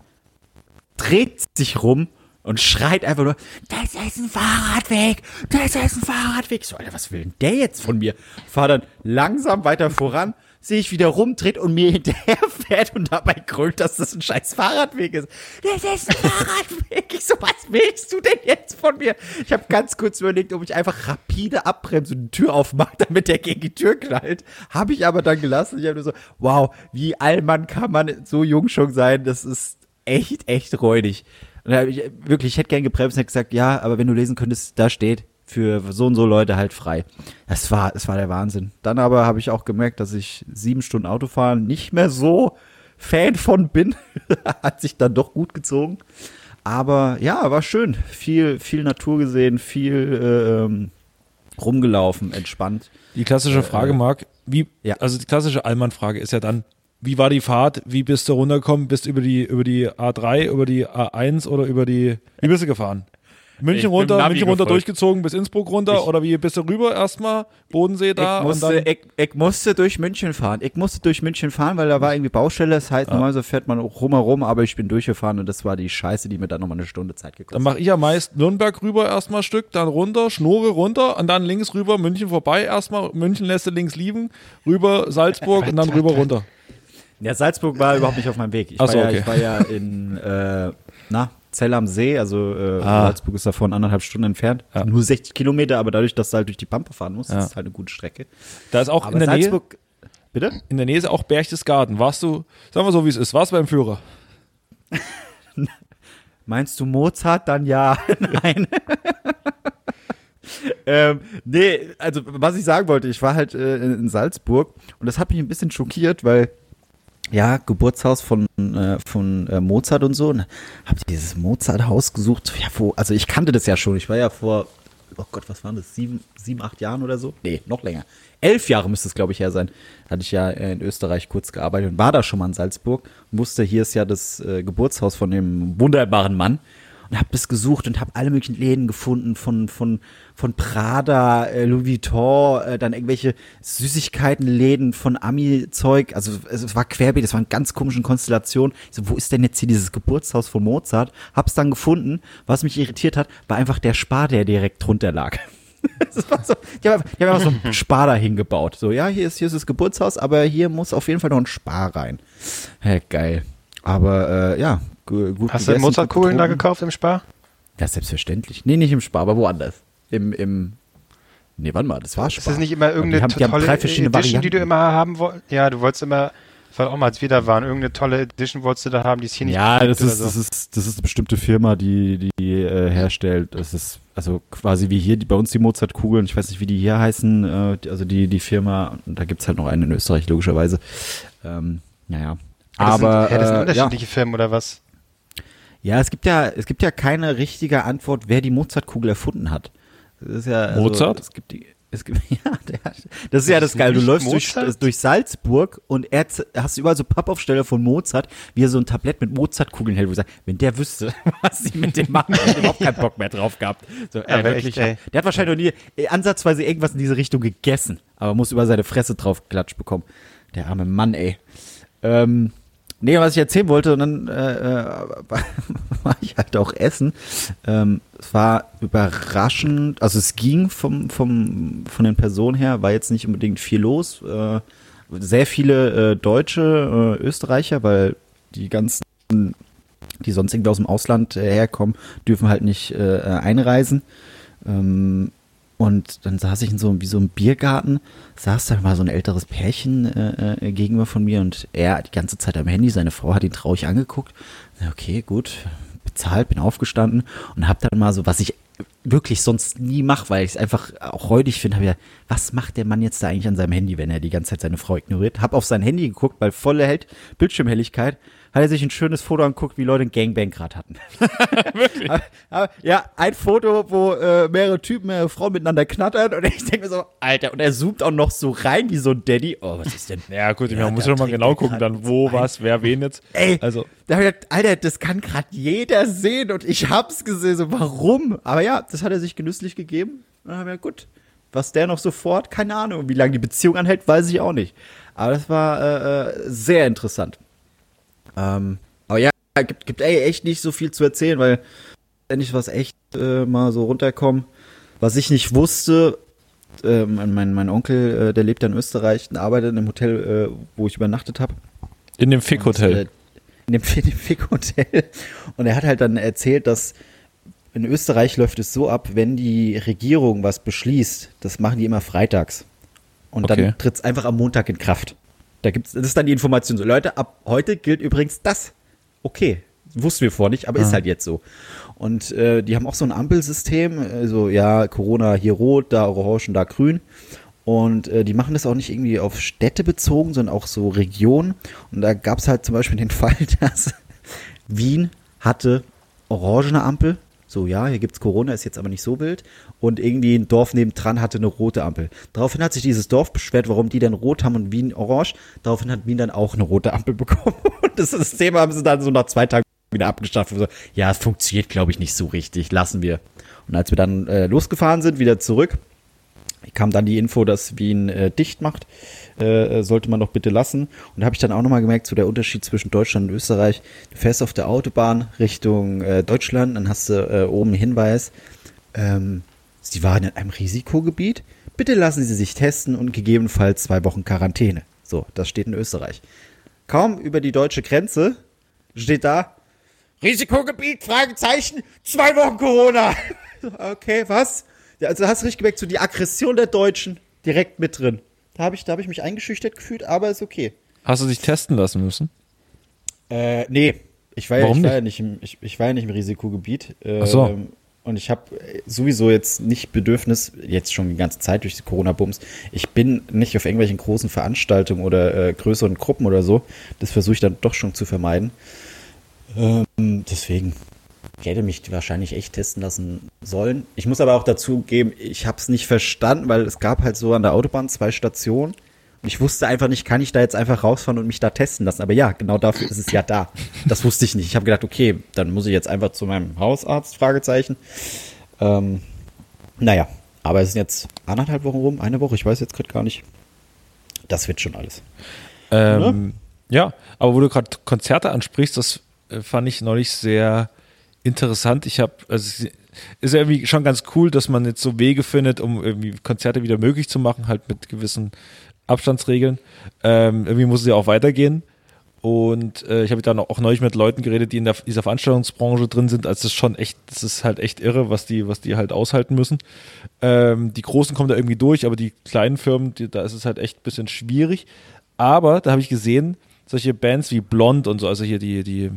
dreht sich rum und schreit einfach nur, das ist ein Fahrradweg, das ist ein Fahrradweg. So, Alter, was will denn der jetzt von mir? Fahr dann langsam weiter voran, sehe ich wieder rumdreht und mir hinterher fährt und dabei grölt, dass das ein scheiß Fahrradweg ist. Das ist ein Fahrradweg. Ich so, was willst du denn jetzt von mir? Ich habe ganz kurz überlegt, ob ich einfach rapide abbremse und die Tür aufmache, damit der gegen die Tür knallt. Habe ich aber dann gelassen. Ich habe nur so, wow, wie allmann kann man so jung schon sein? Das ist echt, echt räudig. Ich wirklich, ich hätte gern gebremst und hätte gesagt, ja, aber wenn du lesen könntest, da steht für so und so Leute halt frei. Das war, das war der Wahnsinn. Dann aber habe ich auch gemerkt, dass ich sieben Stunden Autofahren nicht mehr so Fan von bin. Hat sich dann doch gut gezogen. Aber ja, war schön. Viel, viel Natur gesehen, viel äh, ähm, rumgelaufen, entspannt. Die klassische Frage, Marc, wie, ja. also die klassische Allmann-Frage ist ja dann, wie war die Fahrt? Wie bist du runtergekommen? Bist du über die, über die A3, über die A1 oder über die, wie bist du gefahren? München Ich runter, München runter gefolgt. durchgezogen bis Innsbruck runter Ich- oder wie bist du rüber erstmal? Bodensee da ich, und musste, dann. ich, ich musste durch München fahren. Ich musste durch München fahren, weil da war irgendwie Baustelle. Das heißt, normalerweise fährt man auch rumherum, aber ich bin durchgefahren und das war die Scheiße, die mir dann nochmal eine Stunde Zeit gekostet Dann mache ich ja meist Nürnberg rüber erstmal Stück, dann runter, Schnurre runter und dann links rüber, München vorbei erstmal, München lässt du links liegen, rüber Salzburg und dann rüber runter. Ja, Salzburg war überhaupt nicht auf meinem Weg. Ich, so, war, ja, okay. ich war ja in äh, na, Zell am See, also äh, Ah. Salzburg ist davon anderthalb Stunden entfernt. Ja. Nur 60 Kilometer, aber dadurch, dass du halt durch die Pampe fahren musst, Ja. ist es halt eine gute Strecke. Da ist auch Aber in der Nähe, Salzburg, bitte? in der Nähe ist auch Berchtesgaden. Warst du, sagen wir so wie es ist, warst du beim Führer? Meinst du Mozart? Dann ja. Nein. ähm, nee, also was ich sagen wollte, ich war halt äh, in Salzburg und das hat mich ein bisschen schockiert, weil ja, Geburtshaus von, äh, von äh, Mozart und so. Und hab dieses Mozart-Haus gesucht. Ja, wo, also ich kannte das ja schon. Ich war ja vor, oh Gott, was waren das? Sieben, sieben, acht Jahren oder so? Nee, noch länger. Elf Jahre müsste es, glaube ich, her sein. Hatte ich ja äh, in Österreich kurz gearbeitet und war da schon mal in Salzburg und wusste, hier ist ja das äh, Geburtshaus von dem wunderbaren Mann. Und habe das gesucht und habe alle möglichen Läden gefunden, von, von, von Prada, äh, Louis Vuitton, äh, dann irgendwelche Süßigkeitenläden von Ami-Zeug. Also es war querbeet, es war eine ganz komischen Konstellation. Ich so, wo ist denn jetzt hier dieses Geburtshaus von Mozart? Hab's dann gefunden. Was mich irritiert hat, war einfach der Spar, der direkt drunter lag. Das war so, die haben, einfach- die haben einfach so einen Spar da hingebaut. So, ja, hier ist, hier ist das Geburtshaus, aber hier muss auf jeden Fall noch ein Spar rein. Hä, geil. Aber äh, ja, gu- gut. Hast du gegessen, Mozartkugeln gut da gekauft im Spar? Ja, selbstverständlich. Nee, nicht im Spar, aber woanders. Im, im, nee, warte mal, das war Spar. Ist das nicht immer irgendeine haben, tolle drei verschiedene Edition, die du Varianten. immer haben wolltest? Ja, du wolltest immer, war auch mal, als wir da waren, irgendeine tolle Edition wolltest du da haben, die es hier nicht Ja, das gibt ist, oder das so. ist, das ist eine bestimmte Firma, die, die äh, herstellt. Das ist also quasi wie hier die, bei uns die Mozartkugeln. Ich weiß nicht, wie die hier heißen. Äh, also die, die Firma, da gibt's halt noch einen in Österreich, logischerweise. Ähm, naja. Ja, das Aber sind, ja, das sind äh, ja. unterschiedliche Firmen oder was? ja, es gibt ja, es gibt ja keine richtige Antwort, wer die Mozartkugel erfunden hat. Das ist ja, also, Mozart? Es gibt die, Es gibt, ja, der, das ist ja das ist Geile. Du läufst durch, Mozart? durch Salzburg und er hast überall so Pappaufsteller von Mozart, wie er so ein Tablett mit Mozartkugeln hält, wo ich sage, wenn der wüsste, was sie mit dem machen, hätte ich überhaupt keinen Bock mehr drauf gehabt. So, ey, wirklich, echt, der hat wahrscheinlich noch nie äh, ansatzweise irgendwas in diese Richtung gegessen, aber muss über seine Fresse drauf geklatscht bekommen. Der arme Mann, ey. Ähm, nee, was ich erzählen wollte, und dann äh, äh, war ich halt auch essen. Ähm, es war überraschend, also es ging vom, vom, von den Personen her, war jetzt nicht unbedingt viel los. Äh, sehr viele äh, Deutsche, äh, Österreicher, weil die ganzen, die sonst irgendwie aus dem Ausland äh, herkommen, dürfen halt nicht äh, einreisen. Ähm, und dann saß ich in so wie so einem Biergarten, saß da mal so ein älteres Pärchen äh, äh, gegenüber von mir und er die ganze Zeit am Handy, seine Frau hat ihn traurig angeguckt. Okay, gut, bezahlt, bin aufgestanden und hab dann mal so, was ich wirklich sonst nie mache, weil ich es einfach auch räudig finde, habe ja, was macht der Mann jetzt da eigentlich an seinem Handy, wenn er die ganze Zeit seine Frau ignoriert? Hab auf sein Handy geguckt, weil volle Held Bildschirmhelligkeit hat er sich ein schönes Foto angeguckt, wie Leute ein Gangbang gerade hatten. Wirklich? ja, ein Foto, wo äh, mehrere Typen, mehrere Frauen miteinander knattern und ich denke mir so, Alter, und er zoomt auch noch so rein wie so ein Daddy. Oh, was ist denn? Ja, gut, Ja, man muss ja mal genau gucken, dann wo, was, wer, wen jetzt. Ey, Also, da hab ich gedacht, Alter, das kann gerade jeder sehen und ich hab's gesehen, so warum? Aber ja, das hat er sich genüsslich gegeben. Und dann ich gedacht, gut, was der noch sofort, keine Ahnung. Wie lange die Beziehung anhält, weiß ich auch nicht. Aber das war äh, äh, sehr interessant. Ähm, aber ja, gibt, gibt ey, echt nicht so viel zu erzählen, weil endlich was echt äh, mal so runterkommen. Was ich nicht wusste, äh, mein, mein Onkel, äh, der lebt ja in Österreich und arbeitet in einem Hotel, äh, wo ich übernachtet habe. in dem Fick-Hotel. äh, In dem, in dem Fick-Hotel. Und er hat halt dann erzählt, dass in Österreich läuft es so ab, wenn die Regierung was beschließt, das machen die immer freitags. Und Okay. dann tritt es einfach am Montag in Kraft. Da gibt's, das ist dann die Information so, Leute, ab heute gilt übrigens das. Okay, wussten wir vorher nicht, aber ist halt jetzt so. Und äh, die haben auch so ein Ampelsystem, also ja, Corona hier rot, da orange und da grün. Und äh, die machen das auch nicht irgendwie auf Städte bezogen, sondern auch so Regionen. Und da gab es halt zum Beispiel den Fall, dass Wien hatte orangene Ampel. So, ja, hier gibt's Corona, ist jetzt aber nicht so wild. Und irgendwie ein Dorf nebendran hatte eine rote Ampel. Daraufhin hat sich dieses Dorf beschwert, warum die dann rot haben und Wien orange. Daraufhin hat Wien dann auch eine rote Ampel bekommen. Und das, das Thema haben sie dann so nach zwei Tagen wieder abgeschafft. Und so, ja, es funktioniert, glaube ich, nicht so richtig. Lassen wir. Und als wir dann äh, losgefahren sind, wieder zurück, kam dann die Info, dass Wien äh, dicht macht. Äh, sollte man doch bitte lassen. Und da habe ich dann auch nochmal gemerkt, so der Unterschied zwischen Deutschland und Österreich. Du fährst auf der Autobahn Richtung äh, Deutschland, dann hast du äh, oben einen Hinweis, ähm, Sie waren in einem Risikogebiet. Bitte lassen Sie sich testen und gegebenenfalls zwei Wochen Quarantäne. So, das steht in Österreich. Kaum über die deutsche Grenze steht da Risikogebiet, Fragezeichen, zwei Wochen Corona. Okay, was? Ja, also hast du richtig gemerkt, so die Aggression der Deutschen direkt mit drin. Da habe ich, da hab ich mich eingeschüchtert gefühlt, aber ist okay. Hast du dich testen lassen müssen? Äh, nee. Ich war, ja, ich, war ja nicht im, ich, ich war ja nicht im Risikogebiet. Ähm, Ach so. Und ich habe sowieso jetzt nicht Bedürfnis, jetzt schon die ganze Zeit durch die Corona-Bums, ich bin nicht auf irgendwelchen großen Veranstaltungen oder äh, größeren Gruppen oder so. Das versuche ich dann doch schon zu vermeiden. Ähm, deswegen ich hätte mich wahrscheinlich echt testen lassen sollen. Ich muss aber auch dazu geben, ich habe es nicht verstanden, weil es gab halt so an der Autobahn zwei Stationen. Und ich wusste einfach nicht, kann ich da jetzt einfach rausfahren und mich da testen lassen. Aber ja, genau dafür ist es ja da. Das wusste ich nicht. Ich habe gedacht, okay, dann muss ich jetzt einfach zu meinem Hausarzt, Fragezeichen. Ähm, naja, aber es sind jetzt anderthalb Wochen rum, eine Woche, ich weiß jetzt gerade gar nicht. Das wird schon alles. Ähm, ja, aber wo du gerade Konzerte ansprichst, das äh, fand ich neulich sehr interessant. Ich habe, also es ist ja irgendwie schon ganz cool, dass man jetzt so Wege findet, um irgendwie Konzerte wieder möglich zu machen, halt mit gewissen Abstandsregeln. Ähm, irgendwie muss es ja auch weitergehen. Und äh, ich habe dann auch neulich mit Leuten geredet, die in der, dieser Veranstaltungsbranche drin sind. Also das ist schon echt, das ist halt echt irre, was die, was die halt aushalten müssen. Ähm, die Großen kommen da irgendwie durch, aber die kleinen Firmen, die, da ist es halt echt ein bisschen schwierig. Aber da habe ich gesehen, solche Bands wie Blond und so, also hier die, die,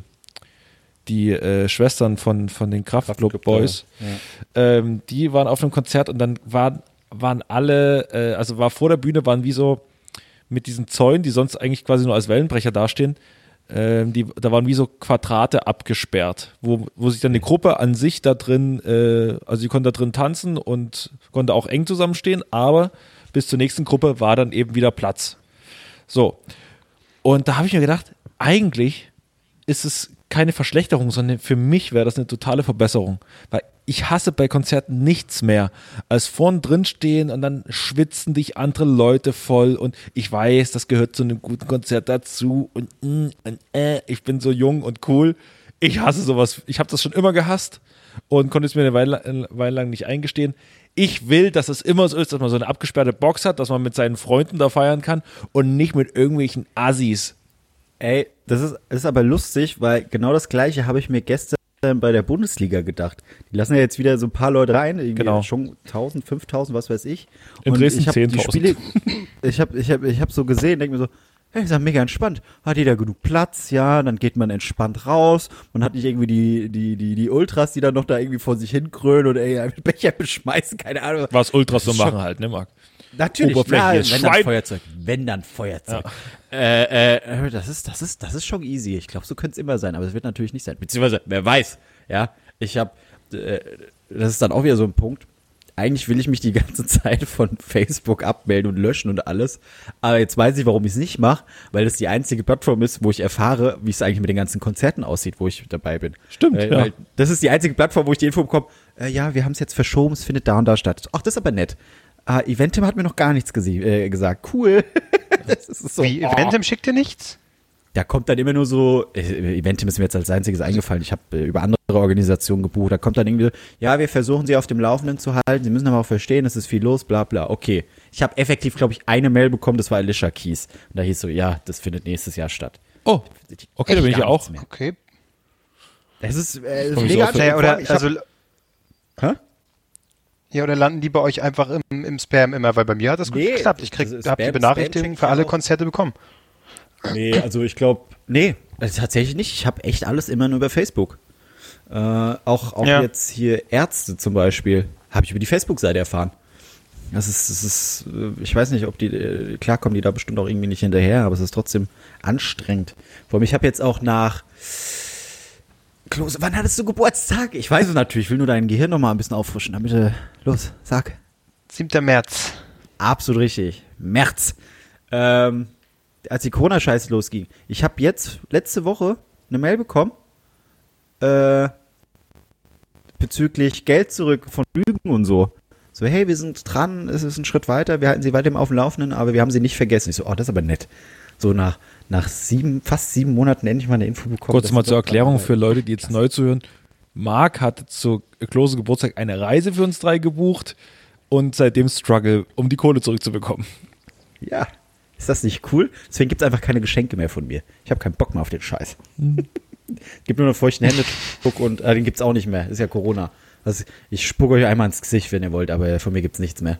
die äh, Schwestern von, von den Kraftklub Kraftklub, Boys, ja. ähm, die waren auf einem Konzert und dann waren, waren alle, äh, also war vor der Bühne, waren wie so mit diesen Zäunen, die sonst eigentlich quasi nur als Wellenbrecher dastehen, ähm, die, da waren wie so Quadrate abgesperrt, wo, wo sich dann eine Gruppe an sich da drin, äh, also die konnte da drin tanzen und konnte auch eng zusammenstehen, aber bis zur nächsten Gruppe war dann eben wieder Platz. So. Und da habe ich mir gedacht, eigentlich ist es keine Verschlechterung, sondern für mich wäre das eine totale Verbesserung. Weil ich hasse bei Konzerten nichts mehr, als vorn drin stehen und dann schwitzen dich andere Leute voll und ich weiß, das gehört zu einem guten Konzert dazu und, mm, und äh, ich bin so jung und cool. Ich hasse sowas. Ich habe das schon immer gehasst und konnte es mir eine Weile, eine Weile lang nicht eingestehen. Ich will, dass es immer so ist, dass man so eine abgesperrte Box hat, dass man mit seinen Freunden da feiern kann und nicht mit irgendwelchen Assis. Ey, das ist, das ist aber lustig, weil genau das gleiche habe ich mir gestern bei der Bundesliga gedacht. Die lassen ja jetzt wieder so ein paar Leute rein, irgendwie Genau. schon 1000, 5000, was weiß ich. In Dresden ich habe die 10.000. Spiele, ich habe ich hab, ich hab so gesehen, denke mir so, hey, ist ja mega entspannt. Hat jeder genug Platz, ja, dann geht man entspannt raus. Man hat nicht irgendwie die, die, die, die Ultras, die dann noch da irgendwie vor sich hin krölen oder ey, mit Becher beschmeißen, keine Ahnung. Was Ultras so machen halt, ne, Marc? Natürlich, Oberflächliches na, wenn dann. Feuerzeug, wenn dann Feuerzeug. Äh, äh, das ist, das ist, das ist schon easy. Ich glaube, so könnte es immer sein, aber es wird natürlich nicht sein. Beziehungsweise, wer weiß, ja. Ich habe, äh, das ist dann auch wieder so ein Punkt. Eigentlich will ich mich die ganze Zeit von Facebook abmelden und löschen und alles. Aber jetzt weiß ich, warum ich es nicht mache, weil es die einzige Plattform ist, wo ich erfahre, wie es eigentlich mit den ganzen Konzerten aussieht, wo ich dabei bin. Stimmt, weil, ja. weil das ist die einzige Plattform, wo ich die Info bekomme, äh, ja, wir haben es jetzt verschoben, es findet da und da statt. Ach, das ist aber nett. Ah, Eventim hat mir noch gar nichts äh, gesagt. Cool. das ist so. Wie, oh. Eventim schickt dir nichts? Da kommt dann immer nur so, äh, Eventim ist mir jetzt als einziges eingefallen. Ich habe äh, über andere Organisationen gebucht. Da kommt dann irgendwie, so, ja, wir versuchen sie auf dem Laufenden zu halten. Sie müssen aber auch verstehen, es ist viel los, bla bla. Okay. Ich habe effektiv, glaube ich, eine Mail bekommen, das war Alicia Keys. Und da hieß so, ja, das findet nächstes Jahr statt. Oh, okay, da bin ich ja auch. Okay. Das ist, äh, das so mega Vor oder, hab- also, Hä? Ja, oder landen die bei euch einfach im, im Spam immer? Weil bei mir hat das gut Nee, geklappt. Ich krieg, also hab die Benachrichtigung für alle. Konzerte bekommen. Nee, also ich glaube, nee, also tatsächlich nicht. Ich habe echt alles immer nur über Facebook. Äh, auch auch Ja. jetzt hier Ärzte zum Beispiel, habe ich über die Facebook-Seite erfahren. Das ist, das ist, äh, ich weiß nicht, ob die, äh, klar kommen die da bestimmt auch irgendwie nicht hinterher, aber es ist trotzdem anstrengend. Vor allem, ich habe jetzt auch nach, Klose, wann hattest du Geburtstag? Ich weiß es natürlich, ich will nur dein Gehirn noch mal ein bisschen auffrischen, damit, äh, los, sag. 7. März. Absolut richtig. März. Ähm, als die Corona-Scheiße losging. Ich habe jetzt letzte Woche eine Mail bekommen äh, bezüglich Geld zurück von Lügen und so. So, hey, wir sind dran, es ist ein Schritt weiter, wir halten sie weiterhin auf dem Laufenden, aber wir haben sie nicht vergessen. Ich so, oh, das ist aber nett. So nach, nach sieben, fast sieben Monaten endlich mal eine Info bekommen. Kurz mal zur Erklärung für Leute, die jetzt neu zuhören. Marc hat zu Klose Geburtstag eine Reise für uns drei gebucht und seitdem Struggle, um die Kohle zurückzubekommen. Ja. Ist das nicht cool? Deswegen gibt es einfach keine Geschenke mehr von mir. Ich habe keinen Bock mehr auf den Scheiß. gibt nur noch feuchten Händedruck und äh, den gibt's auch nicht mehr. Ist ja Corona. Also, ich spucke euch einmal ins Gesicht, wenn ihr wollt, aber von mir gibt's nichts mehr.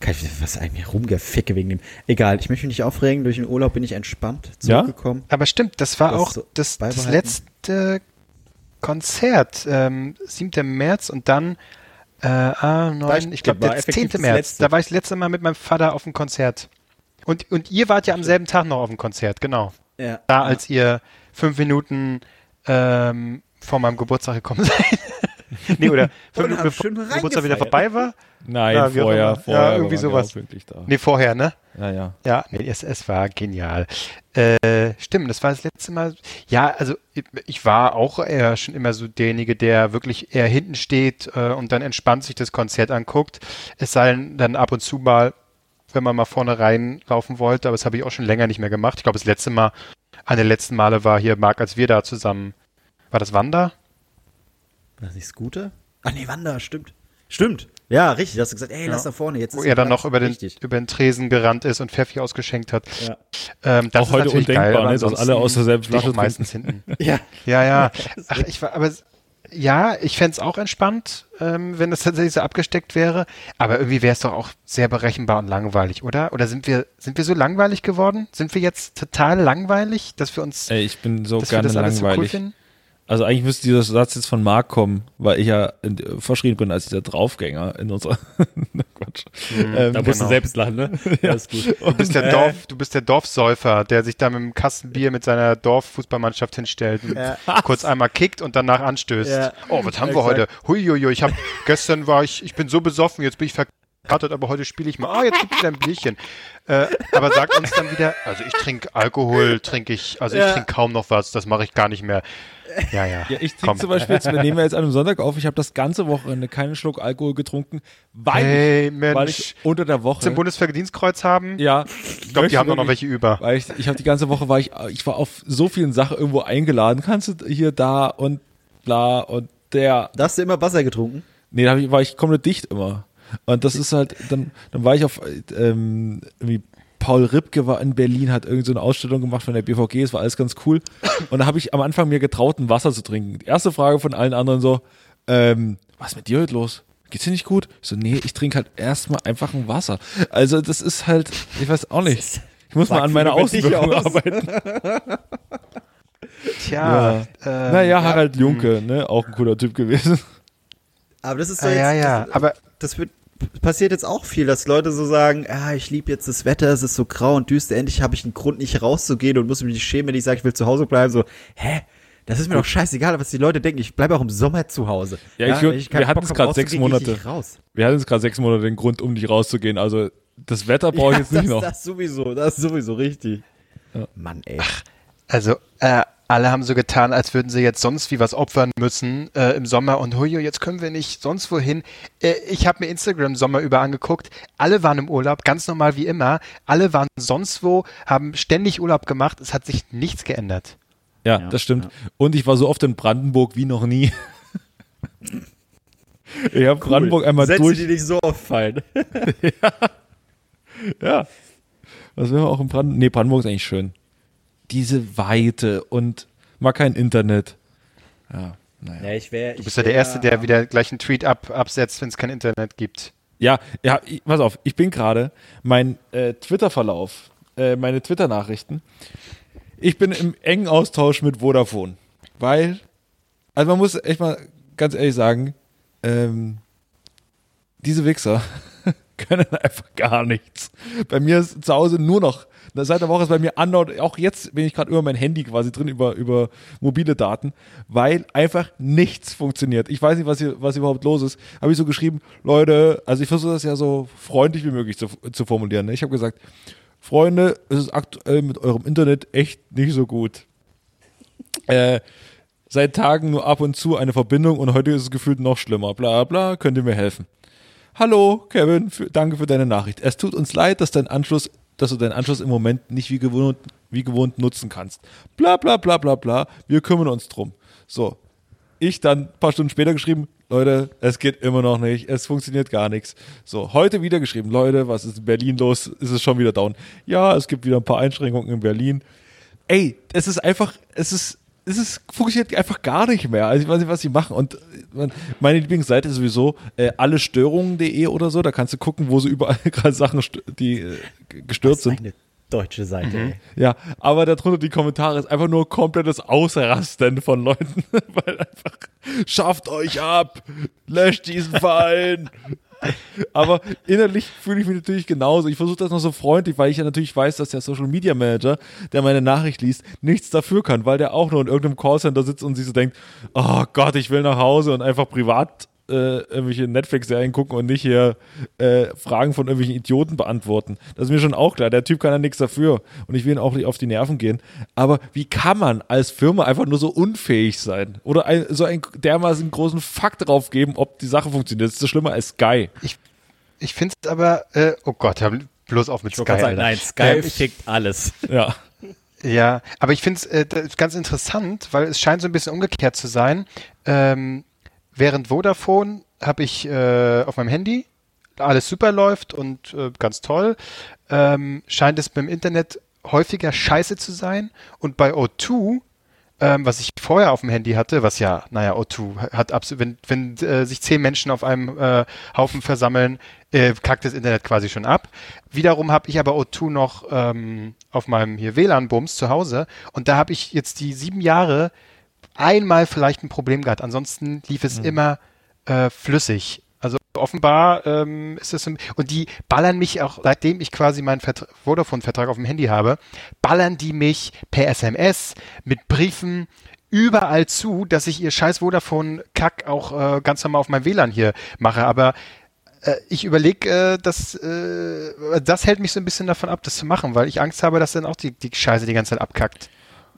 Kann ich was eigentlich rumgeficke wegen dem. Egal, ich möchte mich nicht aufregen. Durch den Urlaub bin ich entspannt Ja? zurückgekommen. Aber stimmt, das war Das auch so das, das letzte Konzert. Ähm, 7. März und dann äh, ah, Da 9, ich glaube der effektiv 10. das März. letzte. Da war ich das letzte Mal mit meinem Vater auf dem Konzert. Und, und ihr wart ja am selben Tag noch auf dem Konzert, genau. Ja. Da, als ihr fünf Minuten ähm, vor meinem Geburtstag gekommen seid. nee, oder fünf Minuten haben bevor Geburtstag wieder vorbei war. Nein, Ja, vorher, vorher. Ja, irgendwie sowas. Nee, vorher, ne? Ja, ja. Ja, nee, es, es war genial. Äh, stimmt, das war das letzte Mal. Ja, also ich- ich war auch eher schon immer so derjenige, der wirklich eher hinten steht äh, und dann entspannt sich das Konzert anguckt. Es sei denn, dann ab und zu mal, wenn man mal vorne reinlaufen wollte, aber das habe ich auch schon länger nicht mehr gemacht. Ich glaube, das letzte Mal, eine der letzten Male war hier Marc, als wir da zusammen. War das Wanda? War das nicht Scooter? Ach nee, Wanda, stimmt. Stimmt. Ja, richtig. Da hast du gesagt, ey, lass da vorne. Jetzt Wo ist er dann noch über den, Richtig. über den Tresen gerannt ist und Pfeffi ausgeschenkt hat. Ja. Ähm, das Auch ist heute natürlich undenkbar, geil, aber ne, dass alle aus derselben Flasche meistens hinten. ja. Ja, ja. Ach, ich war, aber ja, ich fänd's auch entspannt, ähm, wenn das tatsächlich so abgesteckt wäre. Aber irgendwie wäre es doch auch sehr berechenbar und langweilig, oder? Oder sind wir, sind wir so langweilig geworden? Sind wir jetzt total langweilig, dass wir uns, Ey, ich bin so gerne alles so cool langweilig. Also eigentlich müsste dieser Satz jetzt von Marc kommen, weil ich ja in, verschrien bin als dieser Draufgänger in unserer Quatsch. Ähm, Da musst du genau. selbst lachen, ne? Ja, ist gut. Du bist, der Dorf, du bist der Dorfsäufer, der sich da mit einem Kasten Bier mit seiner Dorffußballmannschaft hinstellt und kurz einmal kickt und danach anstößt. Ja. Oh, was haben wir heute? Huiuiui, ich hab, gestern war ich, ich bin so besoffen, jetzt bin ich verkatert, aber heute spiele ich mal. Ah, jetzt gibt wieder ein Bierchen. Äh, aber sagt uns dann wieder, also ich trinke Alkohol, trinke ich, also ich Ja. trinke kaum noch was, das mache ich gar nicht mehr. Ja, ja. Ja, ich trinke zum Beispiel jetzt, wir nehmen ja jetzt an einem Sonntag auf, ich habe das ganze Wochenende keinen Schluck Alkohol getrunken, weil, Hey, ich, weil Mensch. ich unter der Woche. Zum Bundesverdienstkreuz haben? ja, ich glaube, die haben doch noch welche über. Weil ich, ich habe die ganze Woche war ich, ich war auf so vielen Sachen irgendwo eingeladen. Kannst du hier, da und bla und der. Da hast du immer Wasser getrunken? Nee, da ich, war ich komplett dicht immer. Und das ist halt, dann, dann war ich auf ähm, irgendwie Paul Ripke war in Berlin, hat irgend so eine Ausstellung gemacht von der BVG, es war alles ganz cool. Und da habe ich am Anfang mir getraut, ein Wasser zu trinken. Die erste Frage von allen anderen so, ähm, was ist mit dir heute los? Geht's dir nicht gut? Ich so, nee, ich trinke halt erstmal einfach ein Wasser. Also das ist halt, ich weiß auch nicht. Ich muss mal an meiner Außenwirkung aus. arbeiten. Tja. Ja. ähm, naja, Harald Junke, ne, auch ein cooler Typ gewesen. Aber das ist so Ah, jetzt, ja, ja. Das, Aber das wird passiert jetzt auch viel, dass Leute so sagen, ah, ich liebe jetzt das Wetter, es ist so grau und düster, endlich habe ich einen Grund, nicht rauszugehen und muss mich nicht schämen, wenn ich sage, ich will zu Hause bleiben. So, hä? Das ist mir doch scheißegal, was die Leute denken. Ich bleibe auch im Sommer zu Hause. Ja, ich- wenn wir keinen hatten es grad sechs ich Monate. nicht Raus. Wir hatten jetzt gerade sechs Monate den Grund, um nicht rauszugehen. Also das Wetter brauche ich jetzt nicht das, noch. Das sowieso, das ist sowieso richtig. Mann, ey. Also, äh, alle haben so getan, als würden sie jetzt sonst wie was opfern müssen äh, im Sommer und hui, jetzt können wir nicht sonst wohin. Äh, ich habe mir Instagram Sommer über angeguckt. Alle waren im Urlaub, ganz normal wie immer. Alle waren sonst wo, haben ständig Urlaub gemacht. Es hat sich nichts geändert. Ja, Ja, das stimmt. ja. Und ich war so oft in Brandenburg wie noch nie. ich habe Brandenburg einmal Sätze, durch. die nicht so auffallen. Ja. Was will man auch in Brandenburg? Nee, Brandenburg ist eigentlich schön. Diese Weite und mal kein Internet. Ja, naja. Ja, ich wäre. Du bist ja der Erste, der wieder gleich einen Tweet ab, absetzt, wenn es kein Internet gibt. Ja, ja, ich, pass auf, ich bin gerade, mein äh, Twitter-Verlauf, äh, meine Twitter-Nachrichten, ich bin im engen Austausch mit Vodafone, weil, also man muss echt mal ganz ehrlich sagen, ähm, diese Wichser können einfach gar nichts. Bei mir ist zu Hause nur noch, seit der Woche ist bei mir andauernd, auch jetzt bin ich gerade über mein Handy quasi drin, über, über mobile Daten, weil einfach nichts funktioniert. Ich weiß nicht, was hier, was überhaupt los ist. Habe ich so geschrieben, Leute, also ich versuche das ja so freundlich wie möglich zu, zu formulieren. Ne? Ich habe gesagt, Freunde, es ist aktuell mit eurem Internet echt nicht so gut. Äh, seit Tagen nur ab und zu eine Verbindung und heute ist es gefühlt noch schlimmer. Bla bla, könnt ihr mir helfen? Hallo, Kevin, für, danke für deine Nachricht. Es tut uns leid, dass dein Anschluss, dass du deinen Anschluss im Moment nicht wie gewohnt, wie gewohnt nutzen kannst. Bla bla bla bla bla. Wir kümmern uns drum. So. Ich dann ein paar Stunden später geschrieben, Leute, es geht immer noch nicht, es funktioniert gar nichts. So, heute wieder geschrieben, Leute, was ist in Berlin los? Ist es schon wieder down? Ja, es gibt wieder ein paar Einschränkungen in Berlin. Ey, es ist einfach, es ist, es ist, funktioniert einfach gar nicht mehr. Also ich weiß nicht, was sie machen. Und äh, meine Lieblingsseite ist sowieso äh, allestörungen.de oder so. Da kannst du gucken, wo so überall gerade Sachen, die äh, g- gestört sind. Eine deutsche Seite, ey. Ja, aber darunter die Kommentare ist einfach nur komplettes Ausrasten von Leuten, weil einfach schafft euch ab, löscht diesen Verein. Aber innerlich fühle ich mich natürlich genauso. Ich versuche das noch so freundlich, weil ich ja natürlich weiß, dass der Social Media Manager, der meine Nachricht liest, nichts dafür kann, weil der auch nur in irgendeinem Callcenter sitzt und sich so denkt, oh Gott, ich will nach Hause und einfach privat äh, irgendwelche Netflix-Serien gucken und nicht hier äh, Fragen von irgendwelchen Idioten beantworten. Das ist mir schon auch klar. Der Typ kann ja nichts dafür und ich will ihn auch nicht auf die Nerven gehen. Aber wie kann man als Firma einfach nur so unfähig sein? Oder ein, so einen dermaßen großen Fakt drauf geben, ob die Sache funktioniert? Das ist so schlimmer als Sky. Ich finde es aber, äh, oh Gott, bloß auf mit Ich Sky. sagen, nein, Sky ich- fickt alles. Ja. Ja, aber ich finde es äh, ganz interessant, weil es scheint so ein bisschen umgekehrt zu sein. Ähm, während Vodafone habe ich äh, auf meinem Handy alles super läuft und äh, ganz toll, ähm, scheint es beim Internet häufiger scheiße zu sein. Und bei O2, ähm, was ich vorher auf dem Handy hatte, was ja, naja, O2 hat absolut, wenn, wenn äh, sich zehn Menschen auf einem äh, Haufen versammeln, äh, kackt das Internet quasi schon ab. Wiederum habe ich aber O2 noch ähm, auf meinem hier WLAN-Bums zu Hause und da habe ich jetzt die sieben Jahre einmal vielleicht ein Problem gehabt. Ansonsten lief es immer äh, flüssig. Also offenbar ähm, ist es und die ballern mich auch, seitdem ich quasi meinen Vertra Vodafone-Vertrag auf dem Handy habe, ballern die mich per SMS mit Briefen überall zu, dass ich ihr scheiß Vodafone-Kack auch äh, ganz normal auf meinem WLAN hier mache. Aber äh, ich überlege, äh, dass äh, das hält mich so ein bisschen davon ab, das zu machen, weil ich Angst habe, dass dann auch die, die Scheiße die ganze Zeit abkackt.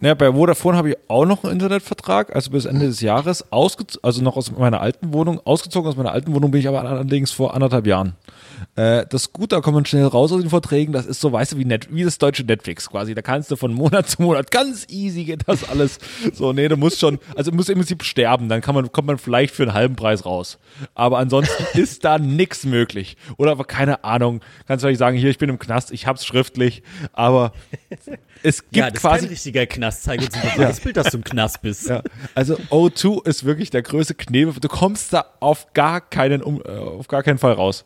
Ja, bei Vodafone habe ich auch noch einen Internetvertrag, also bis Ende des Jahres, also noch aus meiner alten Wohnung, ausgezogen aus meiner alten Wohnung bin ich aber allerdings vor anderthalb Jahren. Äh, das ist gut, da kommt man schnell raus aus den Verträgen, das ist so, weißt du, wie, Net wie das deutsche Netflix quasi, da kannst du von Monat zu Monat, ganz easy geht das alles. So, nee, du musst schon, also du musst im Prinzip sterben, dann kann man, kommt man vielleicht für einen halben Preis raus. Aber ansonsten ist da nix möglich. Oder aber keine Ahnung, kannst du vielleicht sagen, hier, ich bin im Knast, ich hab's schriftlich, aber es gibt ja, das quasi ist kein richtiger Knast. Zeig uns ein das Bild, dass du im Knast bist. ja, also O2 ist wirklich der größte Knebel. Du kommst da auf gar keinen, um, äh, auf gar keinen Fall raus.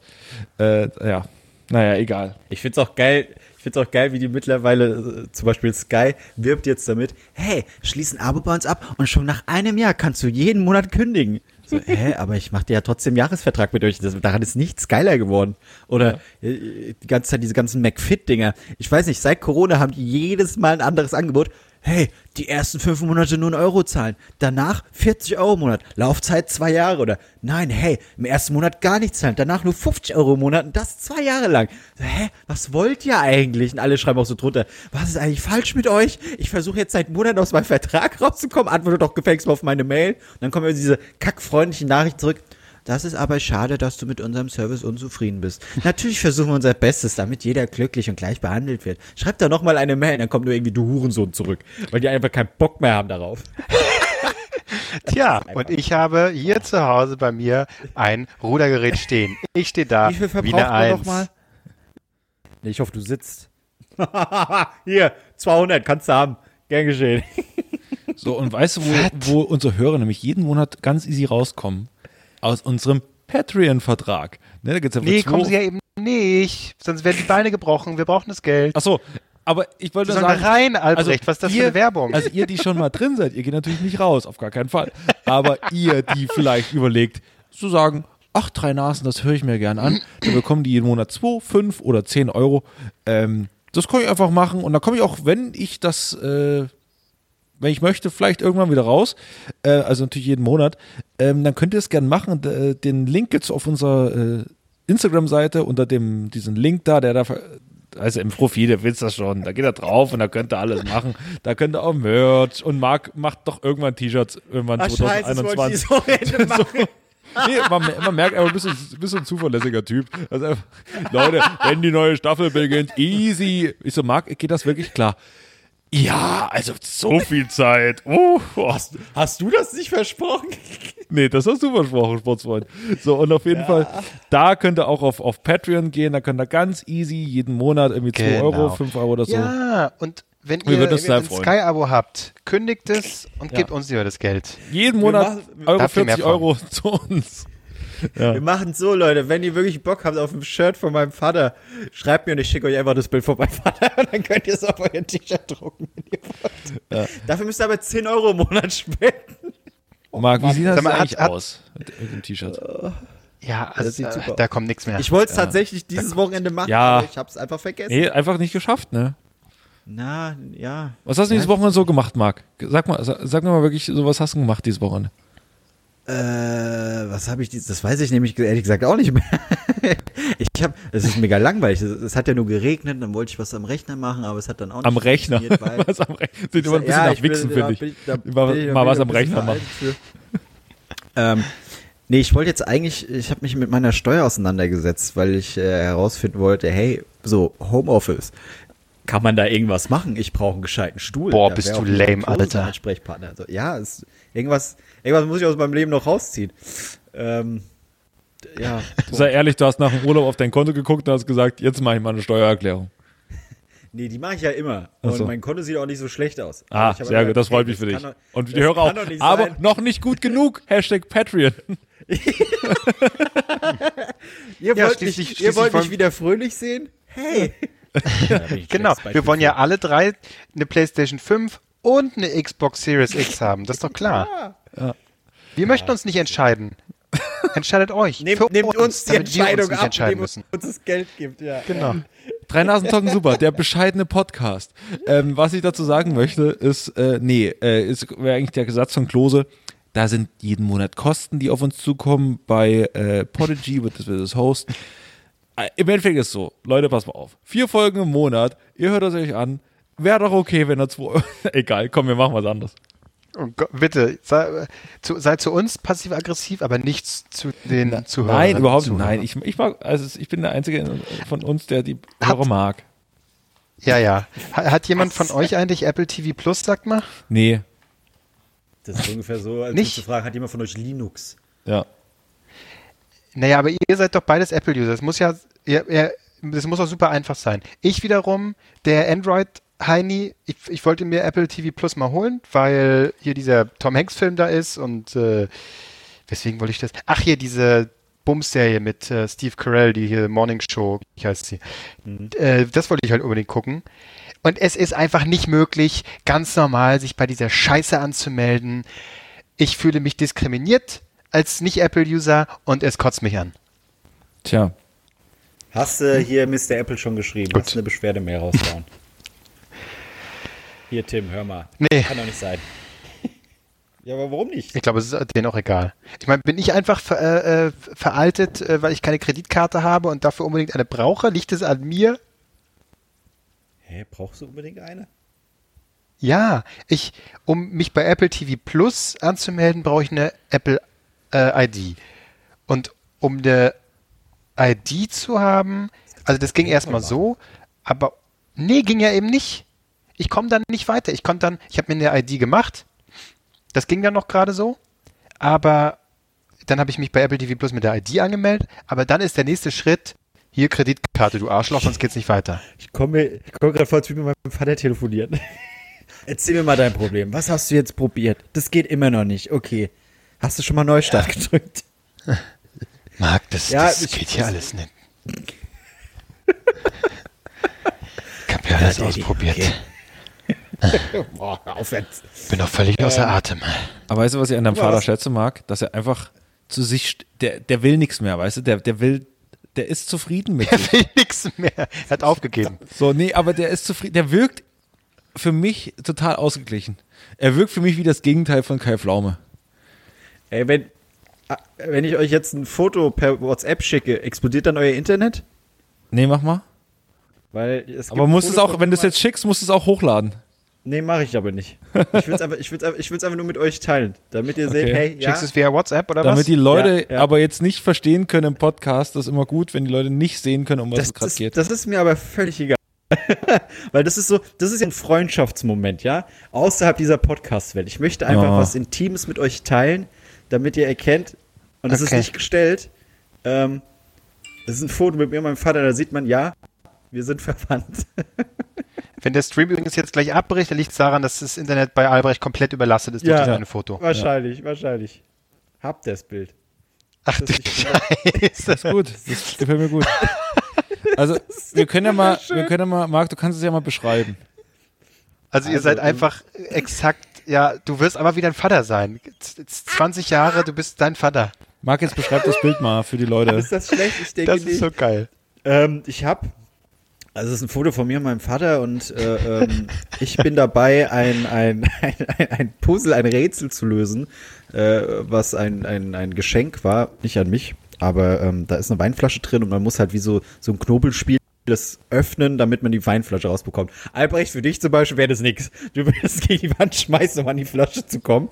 Äh, ja, naja, egal. Ich find's auch geil. Ich find's auch geil, wie die mittlerweile, äh, zum Beispiel Sky, wirbt jetzt damit, hey, schließ ein Abo bei uns ab und schon nach einem Jahr kannst du jeden Monat kündigen. So, hä, aber ich mache dir ja trotzdem Jahresvertrag mit euch. Das, daran ist nichts geiler geworden. Oder äh, die ganze Zeit diese ganzen McFit-Dinger. Ich weiß nicht, seit Corona haben die jedes Mal ein anderes Angebot. Hey, die ersten fünf Monate nur einen Euro zahlen. Danach 40 Euro im Monat. Laufzeit zwei Jahre. Oder nein, hey, im ersten Monat gar nichts zahlen. Danach nur 50 Euro im Monat und das zwei Jahre lang. Hä, was wollt ihr eigentlich? Und alle schreiben auch so drunter. Was ist eigentlich falsch mit euch? Ich versuche jetzt seit Monaten aus meinem Vertrag rauszukommen. Antworte doch gefälligst mal auf meine Mail. Und dann kommen immer diese kackfreundlichen Nachrichten zurück. Das ist aber schade, dass du mit unserem Service unzufrieden bist. Natürlich versuchen wir unser Bestes, damit jeder glücklich und gleich behandelt wird. Schreib da nochmal eine Mail, dann kommt nur irgendwie du Hurensohn zurück, weil die einfach keinen Bock mehr haben darauf. Tja, und ich habe hier zu Hause bei mir ein Rudergerät stehen. Ich stehe da Wie viel wie verbraucht eine man Eins. nochmal? Nee, ich hoffe, du sitzt. Hier, 200, kannst du haben. Gern geschehen. So, und weißt du, wo, wo unsere Hörer nämlich jeden Monat ganz easy rauskommen? Aus unserem Patreon-Vertrag. Ne, da geht's ja für Nee, kommen sie ja eben nicht. Sonst werden die Beine gebrochen. Wir brauchen das Geld. Ach so, aber ich wollte nur da sagen. rein, Albrecht. Was ist das für ihr, eine Werbung? Also ihr, die schon mal drin seid, ihr geht natürlich nicht raus, auf gar keinen Fall. Aber ihr, die vielleicht überlegt, zu sagen, ach, drei Nasen, das höre ich mir gern an, dann bekommen die jeden Monat zwei, fünf oder zehn Euro. Ähm, das kann ich einfach machen und dann komme ich auch, wenn ich das, äh, wenn ich möchte, vielleicht irgendwann wieder raus. Äh, also natürlich jeden Monat. Ähm, dann könnt ihr es gerne machen. D- Den Link gibt's auf unserer äh, Instagram-Seite unter dem diesen Link da, der da also im Profil, der wisst das schon. Da geht er drauf und da könnt ihr alles machen. Da könnt ihr auch Merch und Marc macht doch irgendwann T-Shirts irgendwann Ach, scheiße, das wollte ich 2021. so Ende machen. Nee, man, man merkt aber, du bist, ein- bist so ein zuverlässiger Typ. Also, einfach, Leute, wenn die neue Staffel beginnt, easy. Ich so, Marc, geht das wirklich klar? Ja, also so viel Zeit. Uh, Hast, hast du das nicht versprochen? Nee, das hast du versprochen, Sportsfreund. So, und auf jeden Fall, da könnt ihr auch auf, auf Patreon gehen, da könnt ihr ganz easy jeden Monat irgendwie 2 Genau. Euro, 5 Euro oder so. Ja, und wenn Wir ihr ein. Sky-Abo habt, kündigt es und gebt uns lieber das Geld. Jeden Monat machen- Euro Habt ihr mehr 40 von? Euro zu uns. Wir machen so, Leute, wenn ihr wirklich Bock habt auf ein Shirt von meinem Vater, schreibt mir und ich schicke euch einfach das Bild von meinem Vater und dann könnt ihr es auf euer T-Shirt drucken, wenn ihr wollt. Dafür müsst ihr aber 10 Euro im Monat spenden. Marc, wie sieht das mal, eigentlich hat- aus mit, mit dem T-Shirt? Ja, also sieht äh, super da kommt nichts mehr. Ich wollte es tatsächlich dieses Wochenende machen, Ja. aber ich hab's einfach vergessen. Nee, einfach nicht geschafft, ne? Na, ja. Was hast du dieses Wochenende so gemacht, Marc? Sag mal, sag, sag mir mal wirklich, so was hast du gemacht dieses Wochenende? Äh, was habe ich dieses, das weiß ich nämlich ehrlich gesagt auch nicht mehr. ich habe, es ist mega langweilig. Es, es hat ja nur geregnet, dann wollte ich was am Rechner machen, aber es hat dann auch nicht Am Rechner. was am Rechner? Sieht immer ein bisschen Ja, nach Wichsen, finde ich. bin da Mal, ich- mal was ich am Rechner machen. ähm, nee, ich wollte jetzt eigentlich, ich habe mich mit meiner Steuer auseinandergesetzt, weil ich äh, herausfinden wollte, hey, so Homeoffice, kann man da irgendwas machen? Ich brauche einen gescheiten Stuhl. Boah, Da bist du lame, Alter. Ansprechpartner. Also, ja, es, irgendwas, irgendwas muss ich aus meinem Leben noch rausziehen. Ähm, ja, Sei ehrlich, du hast nach dem Urlaub auf dein Konto geguckt und hast gesagt, jetzt mache ich mal eine Steuererklärung. Nee, die mache ich ja immer. Und so. mein Konto sieht auch nicht so schlecht aus. Ah, habe sehr gedacht, gut, das freut mich für dich. doch- Und die Hörer auch. Aber sein. noch nicht gut genug. Hashtag Patreon. Ihr Ja, wollt, schließlich- mich, ihr schließlich wollt mich wieder fröhlich sehen? Hey! Genau, wir wollen ja alle drei eine PlayStation 5 und eine Xbox Series X haben. Das ist doch klar. Wir möchten uns nicht entscheiden. Entscheidet euch. Nehmt, Für nehmt uns die damit wir Entscheidung uns nicht ab, entscheiden müssen. uns das Geld gibt. Ja. Genau. Drei Nasen talken super, der bescheidene Podcast. Ähm, was ich dazu sagen möchte, ist, äh, nee, äh, ist wäre eigentlich der Satz von Klose. Da sind jeden Monat Kosten, die auf uns zukommen. Bei äh, Podigy wird das, wird das hosten. Äh, Im Endeffekt ist es so, Leute, pass mal auf. Vier Folgen im Monat, ihr hört es euch an. Wäre doch okay, wenn er zwei. Egal, komm, wir machen was anderes. Oh Gott, bitte, sei zu, sei zu uns passiv-aggressiv, aber nicht zu den Zuhörern. Nein, überhaupt nicht. Zuhörern. Nein, ich, ich mag, also ich bin der Einzige von uns, der die Hat- Hörer mag. Ja, ja. Ha- Hat jemand von euch eigentlich Apple TV Plus, sagt mal? Nee, Das ist ungefähr so, als Nicht? zu fragen, hat jemand von euch Linux? ja. Naja, aber ihr seid doch beides Apple-User. Das muss ja, ihr, ihr, das muss doch super einfach sein. Ich wiederum, der Android-Heini, ich, ich wollte mir Apple TV Plus mal holen, weil hier dieser Tom Hanks-Film da ist und äh, weswegen wollte ich das? Ach, hier diese Bums-Serie mit äh, Steve Carell, die hier Morning Show, wie heißt sie? Äh, das wollte ich halt unbedingt gucken. Und es ist einfach nicht möglich, ganz normal sich bei dieser Scheiße anzumelden. Ich fühle mich diskriminiert als Nicht-Apple-User und es kotzt mich an. Tja. Hast du hier Mr. Apple schon geschrieben? Gut. Hast du eine Beschwerde mehr rausgehauen? hier, Tim, hör mal. Nee. Kann doch nicht sein. ja, aber warum nicht? Ich glaube, es ist denen auch egal. Ich meine, bin ich einfach ver, äh, äh, veraltet, äh, weil ich keine Kreditkarte habe und dafür unbedingt eine brauche? Liegt es an mir? Hä, brauchst du unbedingt eine? Ja, ich, um mich bei Apple TV Plus anzumelden, brauche ich eine Apple äh, ID. Und um eine ID zu haben, also das ging erstmal so, aber nee, ging ja eben nicht. Ich komme dann nicht weiter. Ich konnte dann, ich habe mir eine ID gemacht. Das ging dann noch gerade so, aber dann habe ich mich bei Apple TV Plus mit der ID angemeldet, aber dann ist der nächste Schritt, hier Kreditkarte, du Arschloch, sonst geht's nicht weiter. Ich komme komm gerade vor, als würde ich mit meinem Vater telefonieren. Erzähl mir mal dein Problem. Was hast du jetzt probiert? Das geht immer noch nicht. Okay. Hast du schon mal Neustart gedrückt? Marc, das, Ja, das geht hier alles nicht. Ich habe ja alles ausprobiert. Boah, hör auf jetzt. Bin doch völlig außer Atem. Aber weißt du, was ich an deinem Vater schätze mag? Dass er einfach zu sich, der, der will nichts mehr, weißt du? Der, der will, der ist zufrieden mit Er sich. will nichts mehr. Er hat aufgegeben. So, nee, aber der ist zufrieden. Der wirkt für mich total ausgeglichen. Er wirkt für mich wie das Gegenteil von Kai Pflaume. Ey, wenn, ah, wenn ich euch jetzt ein Foto per WhatsApp schicke, explodiert dann euer Internet? Nee, mach mal. Weil es Aber musst es auch, wenn du es jetzt schickst, musst du es auch hochladen. Nee, mache ich aber nicht. Ich will es einfach, ich will's einfach, ich will's einfach nur mit euch teilen, damit ihr seht, Okay. hey, ja, Schickst du es via WhatsApp oder Damit was? die Leute Ja, ja. aber jetzt nicht verstehen können im Podcast, das ist immer gut, wenn die Leute nicht sehen können, um was das, es gerade das, geht. das ist mir aber völlig egal. Weil das ist so, das ist ja ein Freundschaftsmoment, ja, außerhalb dieser Podcast-Welt. Ich möchte einfach Oh. was Intimes mit euch teilen, damit ihr erkennt, und das ist Okay. nicht gestellt, ähm, das ist ein Foto mit mir und meinem Vater, da sieht man, ja, wir sind verwandt. Wenn der Stream übrigens jetzt gleich abbricht, dann liegt es daran, dass das Internet bei Albrecht komplett überlastet ist durch Ja. das eine Foto. Wahrscheinlich, wahrscheinlich. Habt das Bild. Ach Das du ist- Scheiße. Das ist gut. Das gefällt mir gut. Also, wir können ja mal, wir können ja mal, Marc, du kannst es ja mal beschreiben. Also ihr Also, seid ähm, einfach exakt, ja, du wirst aber wie dein Vater sein. Z- z- 20 Jahre, du bist dein Vater. Marc, jetzt beschreib das Bild mal für die Leute. Ist das schlecht? Ich denke Das ist nicht. so geil. Ähm, ich habe, also es ist ein Foto von mir und meinem Vater und äh, ähm, ich bin dabei, ein, ein, ein, ein, ein Puzzle, ein Rätsel zu lösen, äh, was ein, ein, ein Geschenk war, nicht an mich, aber ähm, da ist eine Weinflasche drin und man muss halt wie so, so ein Knobelspiel das öffnen, damit man die Weinflasche rausbekommt. Albrecht, für dich zum Beispiel wäre das nix. Du würdest gegen die Wand schmeißen, um an die Flasche zu kommen.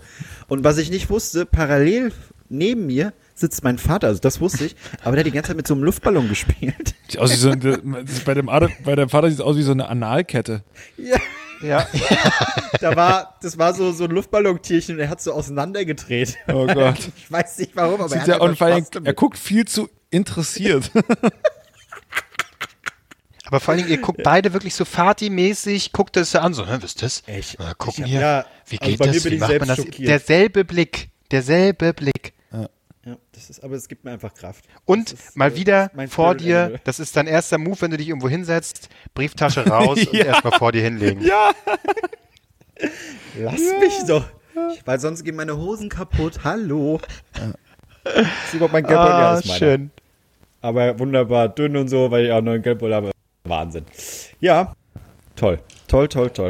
Und was ich nicht wusste, parallel neben mir sitzt mein Vater, also das wusste ich, aber der hat die ganze Zeit mit so einem Luftballon gespielt. Sieht aus wie so eine, bei, dem, bei dem Vater sieht es aus wie so eine Analkette. Ja, Ja. da war, das war so, so ein Luftballontierchen und er hat so auseinandergedreht. Oh Gott. Ich weiß nicht warum, aber Sieht er ja, hat und Spaß damit. er guckt viel zu interessiert. Aber vor allen Dingen, ihr guckt beide wirklich so Fati-mäßig, guckt es an, so, hä, was ist das? Echt? Mal gucken Ich- hier. ja, Wie also geht mir das? Wie macht man das? schockiert. Derselbe Blick. Derselbe Blick. Ja, das ist, aber es gibt mir einfach Kraft. Und Das ist, mal äh, wieder mein vor Spirit dir, Animal. das ist dein erster Move, wenn du dich irgendwo hinsetzt, Brieftasche raus und Ja. erstmal vor dir hinlegen. ja. Lass mich doch. Ich, weil sonst gehen meine Hosen kaputt. Hallo. Das ist überhaupt mein ja, Ah, das ist meiner. schön. Aber wunderbar dünn und so, weil ich auch noch einen Geldbeutel habe. Wahnsinn. Ja, toll. Toll, toll, toll.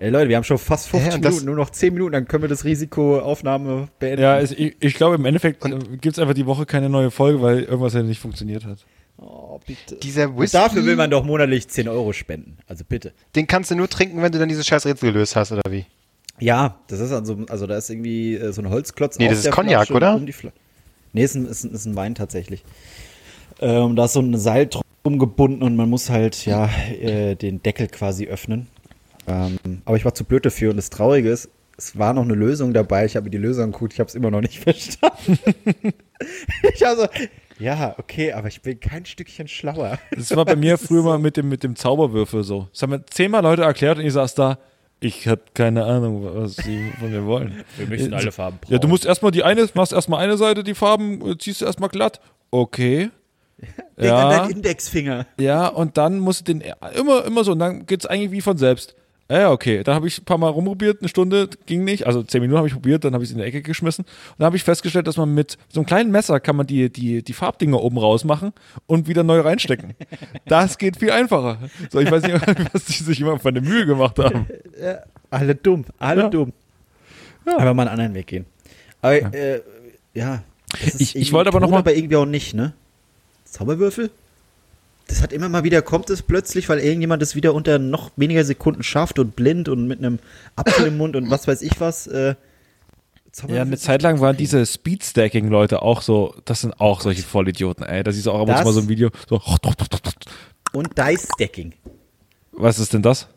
Ey Leute, wir haben schon fast 50 Ja, Minuten, nur noch 10 Minuten, dann können wir das Risikoaufnahme beenden. Ja, es, ich, ich glaube, im Endeffekt gibt es einfach die Woche keine neue Folge, weil irgendwas ja nicht funktioniert hat. oh, bitte. Dieser Und Whisky, dafür will man doch monatlich 10 Euro spenden. Also bitte. den kannst du nur trinken, wenn du dann dieses scheiß Rätsel gelöst hast, oder wie? Ja, das ist also, also da ist irgendwie äh, so ein Holzklotz Nee, das ist Cognac, Flasche oder? Um nee, ist ein, ist, ein, ist ein Wein tatsächlich. Ähm, da ist so ein Seil drum gebunden und man muss halt, ja, äh, den Deckel quasi öffnen. Ähm, aber ich war zu blöd dafür und das Traurige ist, es war noch eine Lösung dabei. Ich habe mir die Lösung angeguckt, ich habe es immer noch nicht verstanden. ich habe so, ja, okay, aber ich bin kein Stückchen schlauer. Das war bei mir früher mal mit dem, mit dem Zauberwürfel so. Das haben mir zehnmal Leute erklärt und ich saß da, ich habe keine Ahnung, was sie von mir wollen. Wir müssen alle Farben Ja, du musst erstmal die eine, machst erstmal eine Seite, die Farben, äh, ziehst du erstmal glatt. Okay. Denk an Ja, deinen Indexfinger. ja, und dann musst du den immer, immer so, und dann geht's eigentlich wie von selbst. Ja, Ja, okay. Dann habe ich ein paar Mal rumprobiert, eine Stunde ging nicht. Also zehn Minuten habe ich probiert, dann habe ich es in die Ecke geschmissen. Und dann habe ich festgestellt, dass man mit so einem kleinen Messer kann man die, die, die Farbdinger oben rausmachen und wieder neu reinstecken. Das geht viel einfacher. So, ich weiß nicht, was die sich immer von der Mühe gemacht haben. Alle dumm, alle Ja. dumm. Aber mal einen anderen Weg gehen. Aber ja, äh, ja Ich- ich wollte aber noch tot, mal- aber irgendwie auch nicht, ne? Zauberwürfel? Das hat immer mal wieder, kommt es plötzlich, weil irgendjemand es wieder unter noch weniger Sekunden schafft und blind und mit einem Apfel im Mund und was weiß ich was. Äh, Ja, eine Zeit lang waren diese Speed-Stacking-Leute auch so, das sind auch solche Vollidioten, ey. Da siehst du auch ab und zu mal so ein Video, so, Und Dice-Stacking. was ist denn das?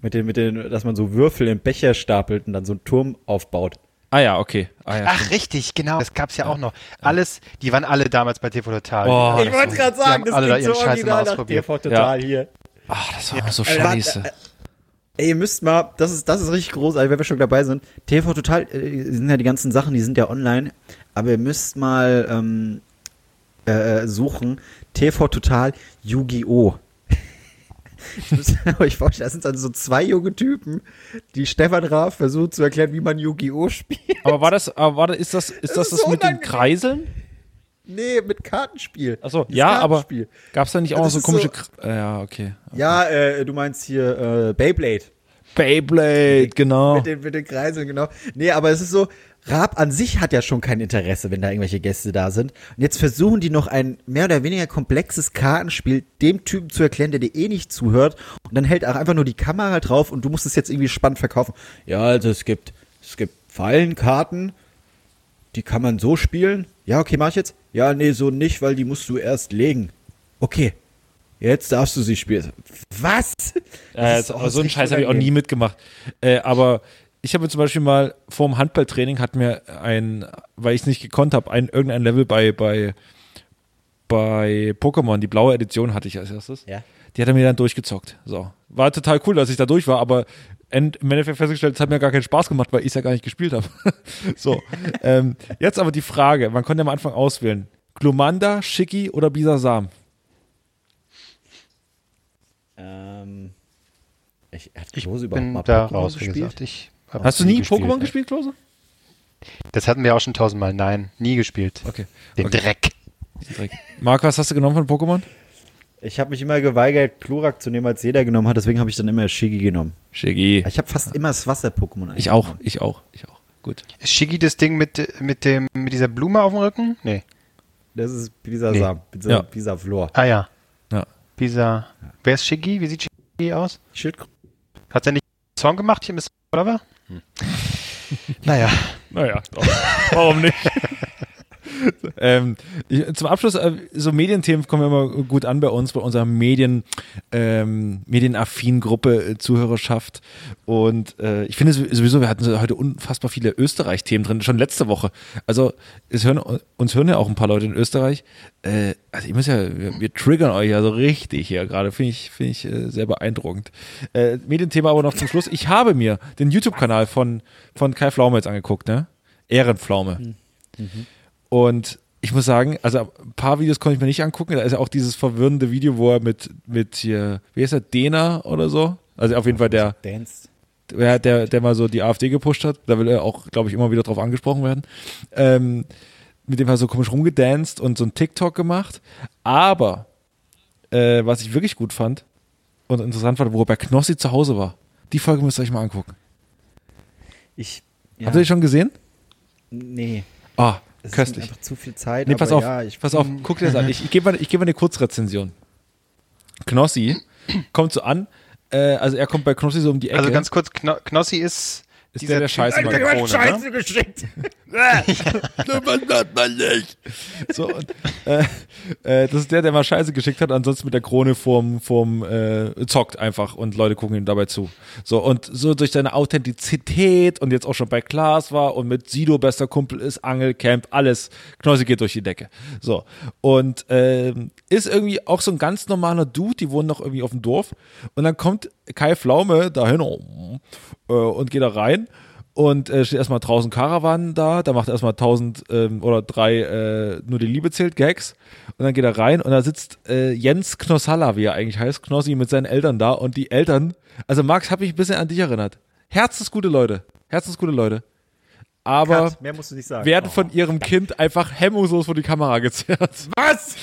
Mit den, mit den, dass man so Würfel im Becher stapelt und dann so einen Turm aufbaut. Ah ja, okay. Ah, ja, Ach, richtig, genau. Das gab's ja auch noch. Alles, die waren alle damals bei TV Total. Oh, Ich wollte gerade die haben alle da ihren Scheiß immer ausprobiert. total hier. Ach, das war auch so scheiße. äh, Ey, ihr müsst mal, das ist, das ist richtig großartig, wenn wir schon dabei sind. TV Total, äh, sind ja die ganzen Sachen, die sind ja online, aber ihr müsst mal ähm, äh, suchen, TV Total Yu-Gi-Oh! Ich muss euch vorstellen, das sind dann so zwei junge Typen, die Stefan Raaf versucht zu erklären, wie man Yu-Gi-Oh! spielt. Aber war das, aber war das, ist das, ist das Das das, ist so mit den. Kreiseln? Nee, mit Kartenspiel. Achso, ja, aber Kartenspiel. gab es da nicht auch noch Das so komische, so- äh, ja, okay. Ja, äh, du meinst hier äh, Beyblade. Beyblade, genau. Mit den, mit den Kreiseln, genau. Nee, aber es ist so, Raab an sich hat ja schon kein Interesse, wenn da irgendwelche Gäste da sind. Und jetzt versuchen die noch ein mehr oder weniger komplexes Kartenspiel dem Typen zu erklären, der dir eh nicht zuhört. Und dann hält auch einfach nur die Kamera drauf und du musst es jetzt irgendwie spannend verkaufen. Ja, also es gibt, es gibt Fallenkarten, die kann man so spielen. Ja, okay, mach ich jetzt. Ja, nee, so nicht, weil die musst du erst legen. Okay. Jetzt darfst du sie spielen. Was? Äh, so einen Scheiß habe ich auch nie mitgemacht. Äh, aber ich habe zum Beispiel mal vor dem Handballtraining hat mir ein, weil ich es nicht gekonnt habe, ein irgendein Level bei bei bei Pokémon, die blaue Edition hatte ich als erstes. Ja. Die hat er mir dann durchgezockt. So. War total cool, dass ich da durch war, aber end, im Endeffekt festgestellt, es hat mir gar keinen Spaß gemacht, weil ich es ja gar nicht gespielt habe. so. ähm, jetzt aber die Frage, man konnte am Anfang auswählen. Glumanda, Shiki oder Bisasam? Ähm, ich, hat Ich Klose überhaupt bin mal da raus, wie gespielt? gesagt. Ich Hast du nie Pokémon gespielt, Klose? Das hatten wir auch schon tausendmal. Nein, nie gespielt. Okay. Den okay. Dreck. Dreck. Marc, was hast du genommen von Pokémon? Ich habe mich immer geweigert, Chlorak zu nehmen, als jeder genommen hat, deswegen habe ich dann immer Shigi genommen. Shiggy. Ich habe fast immer das Wasser-Pokémon eigentlich. Ich auch, ich auch, ich auch. Gut. Ist Shiggy das Ding mit, mit, dem, mit dieser Blume auf dem Rücken? Nee. Das ist Bisa Nee. Sam, Bisa, Ja. Bisa Flor. Ah ja. Ja. Bisa. Wer ist Shiggy? Wie sieht Shiggy aus? Schildkröte. Hat er nicht einen Song gemacht hier mit Oliver? Hm. naja. Naja, doch. warum nicht? ähm, ich, zum Abschluss, äh, so Medienthemen kommen immer gut an bei uns, bei unserer Medien, ähm, medienaffinen Gruppe, äh, Zuhörerschaft. Und äh, ich finde sowieso, wir hatten heute unfassbar viele Österreich-Themen drin, schon letzte Woche. Also es hören, uns hören ja auch ein paar Leute in Österreich. Äh, also ich muss ja, wir, wir triggern euch ja so richtig hier gerade, finde ich, finde ich äh, sehr beeindruckend. Äh, Medienthema aber noch zum Schluss. Ich habe mir den YouTube-Kanal von, von Kai Pflaume jetzt angeguckt, ne? Ehrenpflaume. Und ich muss sagen, also ein paar Videos konnte ich mir nicht angucken. Da ist ja auch dieses verwirrende Video, wo er mit, mit hier, wie heißt er, Dena oder so? Also auf jeden Fall der, Dance. der, der, der mal so die AfD gepusht hat. Da will er auch, glaube ich, immer wieder drauf angesprochen werden. Ähm, mit dem hat er so komisch rumgedanced und so ein TikTok gemacht. Aber äh, was ich wirklich gut fand und interessant fand, wo er bei Knossi zu Hause war. Die Folge müsst ihr euch mal angucken. Ich. Habt ihr die schon gesehen? Nee. Ah, Es köstlich. ist einfach zu viel Zeit. Nee, aber pass auf, Ja, ich, pass auf, guck dir das an. Ich, ich gebe mal, ich gebe mal eine Kurzrezension. Knossi kommt so an, äh, also er kommt bei Knossi so um die Ecke. Also ganz kurz, Kno Knossi ist, Ist dieser der, der Typ Scheiße mit der macht. Krone, ne? geschickt. man nicht. So, und, äh, äh, das ist der, der mal Scheiße geschickt hat, ansonsten mit der Krone vorm, vorm äh, zockt einfach und Leute gucken ihm dabei zu. So, und so durch seine Authentizität und jetzt auch schon bei Klaas war und mit Sido bester Kumpel ist, Angelcamp, alles, Knossi geht durch die Decke. So, und ähm, ist irgendwie auch so ein ganz normaler Dude, die wohnen noch irgendwie auf dem Dorf und dann kommt Kai Pflaume dahin äh, und geht da rein und äh, steht erstmal draußen Karawan da, da macht er erstmal 1000 ähm, oder drei äh, nur die Liebe zählt Gags. Und dann geht er rein und da sitzt äh, Jens Knossalla, wie er eigentlich heißt, Knossi mit seinen Eltern da. Und die Eltern, also Max, hat mich ein bisschen an dich erinnert. Herzensgute Leute, herzensgute Leute, aber Mehr musst du nicht sagen. werden von ihrem Kind einfach hemmungslos vor die Kamera gezerrt. Was?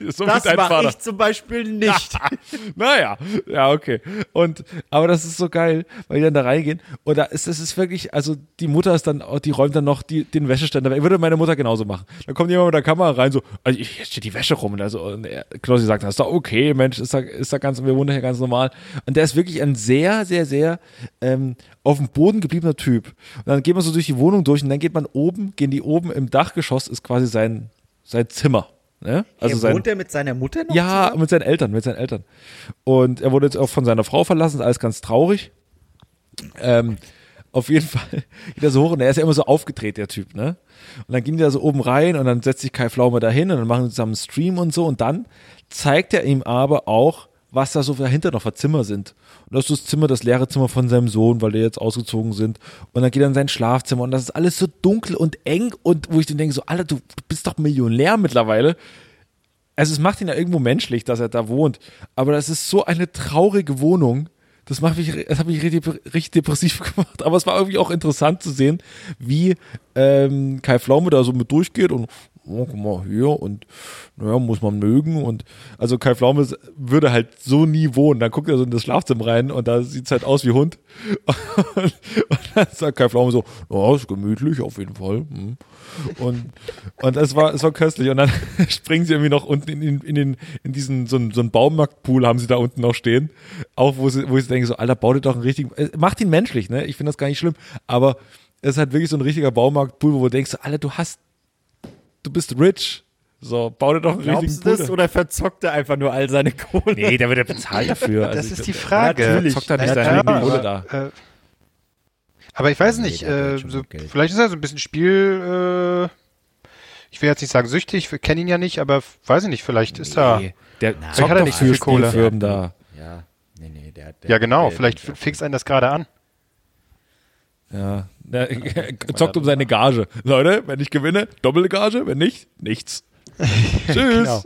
so Das mache Vater. ich zum Beispiel nicht. naja, ja, okay. Und, aber das ist so geil, weil die dann da reingehen. Und da ist, es ist wirklich, also die Mutter ist dann, die räumt dann noch die, den Wäscheständer weg. Würde meine Mutter genauso machen. Dann kommt jemand mit der Kamera rein, so, also hier steht die Wäsche rum. Und, also, und er, Knossi sagt, das ist doch okay, Mensch, ist da, ist da ganz, wir wohnen hier ganz normal. Und der ist wirklich ein sehr, sehr, sehr ähm, auf dem Boden gebliebener Typ. Und dann geht man so durch die Wohnung durch und dann geht man oben, gehen die oben im Dachgeschoss, ist quasi sein, sein Zimmer. Ne? Also er sein, wohnt er mit seiner Mutter noch? ja, zusammen? mit seinen Eltern, mit seinen Eltern. Und er wurde jetzt auch von seiner Frau verlassen, ist alles ganz traurig. Ähm, auf jeden Fall geht er so hoch und er ist ja immer so aufgedreht, der Typ, ne? Und dann ging der so oben rein und dann setzt sich Kai Pflaume dahin und dann machen sie zusammen einen Stream und so und dann zeigt er ihm aber auch, was da so dahinter noch für Zimmer sind. Das ist das Zimmer, das leere Zimmer von seinem Sohn, weil die jetzt ausgezogen sind. Und dann geht er in sein Schlafzimmer und das ist alles so dunkel und eng und wo ich dann denke, so, Alter, du bist doch Millionär mittlerweile also es macht ihn ja irgendwo menschlich, dass er da wohnt, aber das ist so eine traurige Wohnung. Das macht mich, das hat mich richtig, richtig depressiv gemacht. Aber es war irgendwie auch interessant zu sehen, wie ähm, Kai Pflaume da so mit durchgeht und oh, guck mal hier und naja, muss man mögen und also Kai Pflaume würde halt so nie wohnen. Dann guckt er so in das Schlafzimmer rein und da sieht's halt aus wie Hund. Und, und dann sagt Kai Pflaume so, ja, ist gemütlich auf jeden Fall. Hm. Und, und es war, es war köstlich. Und dann springen sie irgendwie noch unten in, in, in, den, in diesen, so einen, so einen Baumarktpool haben sie da unten noch stehen. Auch wo sie, wo ich denke, so, Alter, bau dir doch einen richtigen, äh, macht ihn menschlich, ne? Ich finde das gar nicht schlimm. Aber es ist halt wirklich so ein richtiger Baumarktpool, wo du denkst, Alter, du hast, du bist rich. So, bau dir doch einen richtigen Glaubst Pool. das oder verzockt er einfach nur all seine Kohle? Nee, der wird ja bezahlt dafür. Das Also ist ich- die Frage. Natürlich. Zockt er nicht Ja, seine klar, Kohle aber, da. Äh, aber ich weiß Nee, nicht, äh, so, vielleicht ist er so ein bisschen Spiel, äh, ich will jetzt nicht sagen süchtig, wir kennen ihn ja nicht, aber weiß ich nicht, vielleicht ist er, Nee, der Vielleicht zockt hat er doch nicht so viel Kohle. Da. Ja, nee, nee, der. Der ja genau, der- vielleicht fixt einen das gerade an. Ja, der zockt um seine Gage. Leute, wenn ich gewinne, doppelte Gage, wenn nicht, nichts. Tschüss. Genau.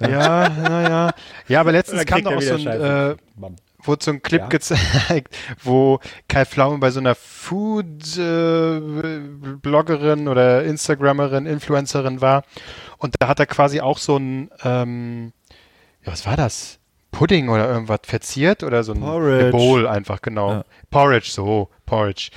Ja, naja. Ja, aber letztens kam er auch so ein, äh, wurde so ein Clip Ja. gezeigt, wo Kai Pflaume bei so einer Food-Bloggerin oder Instagrammerin, Influencerin war. Und da hat er quasi auch so ein, ähm, ja, was war das? Pudding oder irgendwas verziert oder so ein Porridge. Bowl einfach, genau. Ja. Porridge, so, Porridge.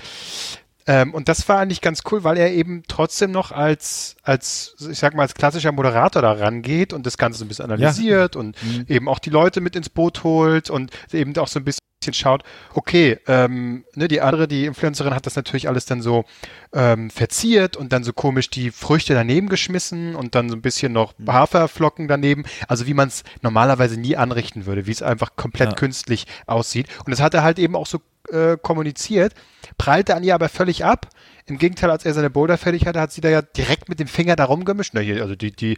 Ähm, und das war eigentlich ganz cool, weil er eben trotzdem noch als, als, ich sag mal, als klassischer Moderator da rangeht und das Ganze so ein bisschen analysiert und eben auch die Leute mit ins Boot holt und eben auch so ein bisschen schaut, okay, ähm, ne, die andere, die Influencerin hat das natürlich alles dann so ähm, verziert und dann so komisch die Früchte daneben geschmissen und dann so ein bisschen noch Haferflocken daneben, also wie man es normalerweise nie anrichten würde, wie es einfach komplett Ja. künstlich aussieht. Und das hat er halt eben auch so äh, kommuniziert, prallte an ihr aber völlig ab. Im Gegenteil, als er seine Boulder fertig hatte, hat sie da ja direkt mit dem Finger da rumgemischt. Na, hier, also die, die,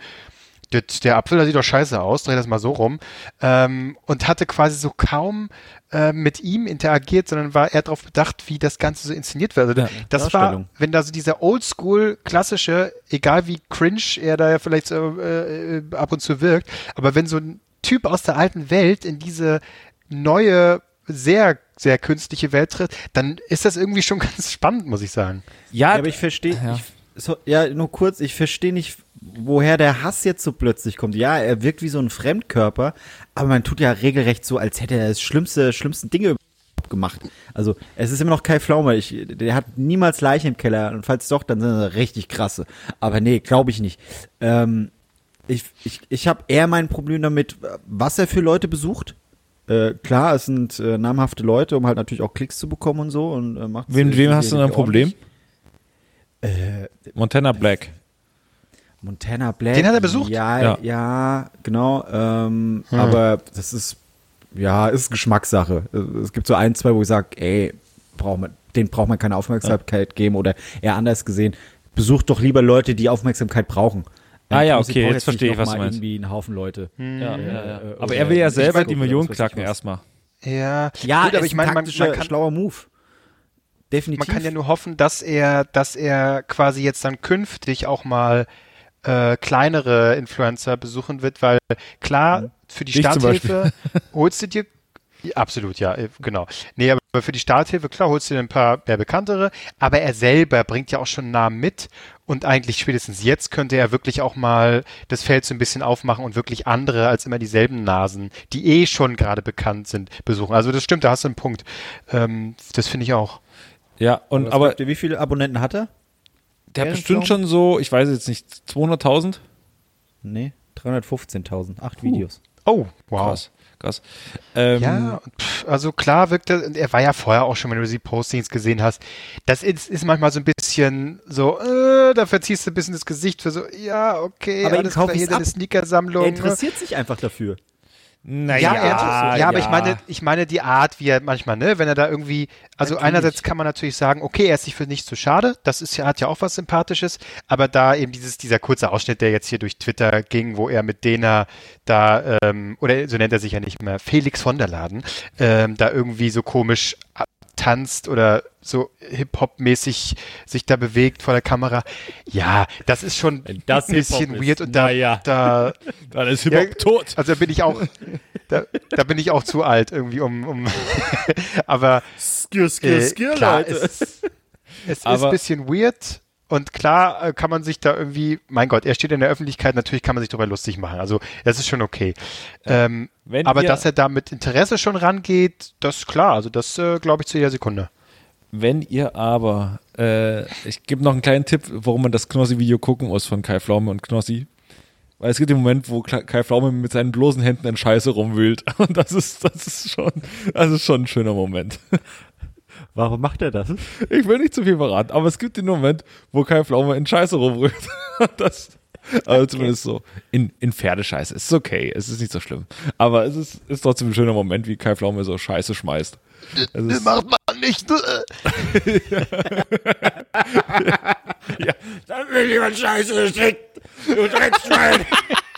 der Apfel, der sieht doch scheiße aus, dreh das mal so rum. Ähm, und hatte quasi so kaum äh, mit ihm interagiert, sondern war eher darauf bedacht, wie das Ganze so inszeniert wird. Also Ja, das war, wenn da so dieser Oldschool klassische, egal wie cringe er da ja vielleicht so, äh, äh, ab und zu wirkt, aber wenn so ein Typ aus der alten Welt in diese neue, sehr sehr künstliche Welt tritt, dann ist das irgendwie schon ganz spannend, muss ich sagen. Ja, Ja, aber ich verstehe, Ja. so, ja, nur kurz, ich verstehe nicht, woher der Hass jetzt so plötzlich kommt. Ja, er wirkt wie so ein Fremdkörper, aber man tut ja regelrecht so, als hätte er das schlimmste, schlimmsten Dinge überhaupt gemacht. Also, es ist immer noch Kai Flaume. Ich, der hat niemals Leichen im Keller und falls doch, dann sind er richtig krasse. Aber nee, glaube ich nicht. Ähm, ich ich, ich habe eher mein Problem damit, was er für Leute besucht. Äh, klar, es sind äh, namhafte Leute, um halt natürlich auch Klicks zu bekommen und so. Und, äh, macht's Wem, wem äh, hast du da ein Problem? Äh, Montana Black. Montana Black. Den hat er besucht? Ja, Ja. ja, genau. Ähm, Aber das ist, ja, ist Geschmackssache. Es gibt so ein, zwei, wo ich sage, ey, braucht man, den braucht man keine Aufmerksamkeit geben oder eher anders gesehen. Besucht doch lieber Leute, die Aufmerksamkeit brauchen. Ah ja, okay, jetzt nicht verstehe ich, was du mal meinst. Irgendwie einen Haufen Leute. Ja, ja, ja. äh, Aber er will ja ich selber die Millionen ich knacken erstmal. Ja, Ja, gut, aber ist ich meine, ein man, man kann schlauer Move. Definitiv. Man kann ja nur hoffen, dass er, dass er quasi jetzt dann künftig auch mal äh, kleinere Influencer besuchen wird, weil klar, für die zum Starthilfe holst du dir absolut, ja, äh, genau. Nee, aber für die Starthilfe, klar, holst du dir ein paar mehr bekanntere, aber er selber bringt ja auch schon Namen mit und eigentlich spätestens jetzt könnte er wirklich auch mal das Feld so ein bisschen aufmachen und wirklich andere als immer dieselben Nasen, die eh schon gerade bekannt sind, besuchen. Also das stimmt, da hast du einen Punkt. Ähm, das finde ich auch. Ja, und aber ihr, wie viele Abonnenten hat er? der hat bestimmt schon so, ich weiß jetzt nicht, 200.000? Nee, 315.000. Acht Videos. Oh, wow. Krass, krass. Ähm, Ja, pff, also klar wirkt er, und er war ja vorher auch schon, wenn du die Postings gesehen hast, das ist, ist manchmal so ein bisschen so, äh, da verziehst du ein bisschen das Gesicht für so, ja, okay, Aber alles kauf klar, ich's hier deine ab. Sneakersammlung. Er ne? interessiert sich einfach dafür. Naja, Ja, er, ja, aber ich meine, ich meine die Art, wie er manchmal, ne, wenn er da irgendwie, also Natürlich. einerseits kann man natürlich sagen, okay, er ist sich für nichts zu schade, das ist ja, hat ja auch was Sympathisches, aber da eben dieses, dieser kurze Ausschnitt, der jetzt hier durch Twitter ging, wo er mit Dena da, ähm, oder so nennt er sich ja nicht mehr, Felix von der Laden, ähm, da irgendwie so komisch tanzt oder so Hip-Hop-mäßig sich da bewegt vor der Kamera. Ja, das ist schon das ein bisschen weird und da, naja. da dann ist Ja, Hip-Hop tot. also da bin ich auch, da, da bin ich auch zu alt irgendwie, um, um aber Skir, äh, klar, es, es ist ein bisschen weird und klar äh, kann man sich da irgendwie, mein Gott, er steht in der Öffentlichkeit, natürlich kann man sich darüber lustig machen, also das ist schon okay. Ähm, aber dass er da mit Interesse schon rangeht, das ist klar, also das äh, glaube ich zu jeder Sekunde. Wenn ihr aber, äh, ich gebe noch einen kleinen Tipp, warum man das Knossi-Video gucken muss von Kai Pflaume und Knossi. Weil es gibt den Moment, wo Kai Pflaume mit seinen bloßen Händen in Scheiße rumwühlt. Und das ist, das ist schon, das ist schon ein schöner Moment. Warum macht er das? Ich will nicht zu viel verraten, aber es gibt den Moment, wo Kai Pflaume in Scheiße rumrührt. Das, also zumindest so. In, in Pferdescheiße. Es ist okay, es ist nicht so schlimm. Aber es ist, ist trotzdem ein schöner Moment, wie Kai Pflaume so Scheiße schmeißt. Es ist, macht man nicht. Dann will jemand Scheiße schickt. Du Dreckschwein.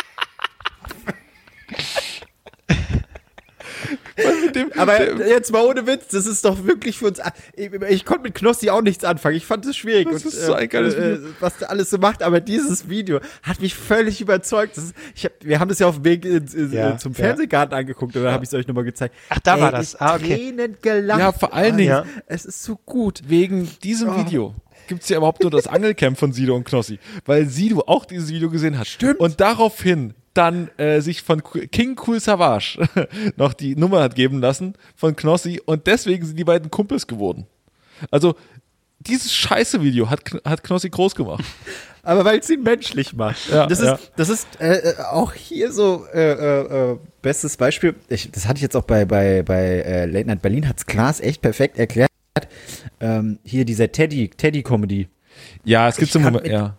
Aber jetzt mal ohne Witz, das ist doch wirklich für uns. Ich, ich konnte mit Knossi auch nichts anfangen. Ich fand es schwierig. Das ist so ein geiles Video. was der alles so macht, aber dieses Video hat mich völlig überzeugt. Das ist, ich hab, wir haben das ja auf dem Weg ins, ins, Ja, äh, zum ja. Fernsehgarten angeguckt und dann habe ich es euch nochmal gezeigt. Ach, da Ey, war das. Ah, okay. Tränen gelacht. Ja, vor allen Dingen- Ja. Es ist so gut. wegen diesem Video gibt es ja überhaupt nur das Angelcamp von Sido und Knossi, weil Sido auch dieses Video gesehen hat. Stimmt. Und daraufhin dann äh, sich von King Cool Savage noch die Nummer hat geben lassen von Knossi und deswegen sind die beiden Kumpels geworden. Also dieses scheiße Video hat, hat Knossi groß gemacht. Aber weil es ihn menschlich macht. Ja, das, ja. ist, das ist äh, äh, auch hier so äh, äh, äh, bestes Beispiel. Ich, das hatte ich jetzt auch bei, bei, bei äh, Late Night Berlin, hat's Klaas echt perfekt erklärt. Ähm, hier dieser Teddy, Teddy-Comedy. Ja, es gibt so Moment, ja.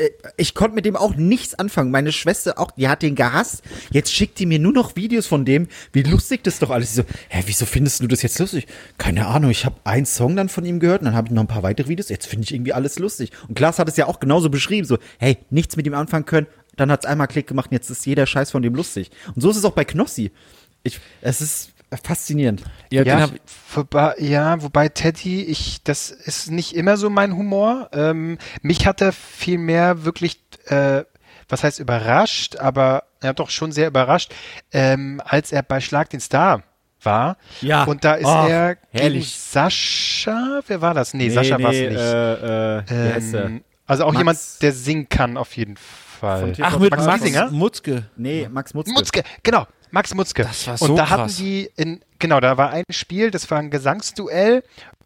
Äh, Ich konnte mit dem auch nichts anfangen. Meine Schwester auch, die hat den gehasst. Jetzt schickt die mir nur noch Videos von dem, wie lustig das doch alles ist. So, hä, wieso findest du das jetzt lustig? Keine Ahnung, ich habe einen Song dann von ihm gehört und dann habe ich noch ein paar weitere Videos. Jetzt finde ich irgendwie alles lustig. Und Klaas hat es ja auch genauso beschrieben. So, hey, nichts mit ihm anfangen können. Dann hat es einmal Klick gemacht und jetzt ist jeder Scheiß von dem lustig. Und so ist es auch bei Knossi. Ich, es ist faszinierend. Ja, Ja, wobei, ja, wobei Teddy, ich, das ist nicht immer so mein Humor. Ähm, mich hat er viel mehr wirklich, äh, was heißt überrascht, aber ja doch schon sehr überrascht, ähm, als er bei Schlag den Star war. Ja. Und da ist Oh, er gegen herrlich. Sascha, wer war das? Nee, Sascha war es nicht. Äh, äh, wie heißt der? ähm, also auch Max- jemand, der singen kann auf jeden Fall. Ach, mit Max Max? Mutzke. Nee, Max Mutzke. Mutzke, genau, Max Mutzke. Das war Und so da hatten krass. die in, genau, da war ein Spiel, das war ein Gesangsduell.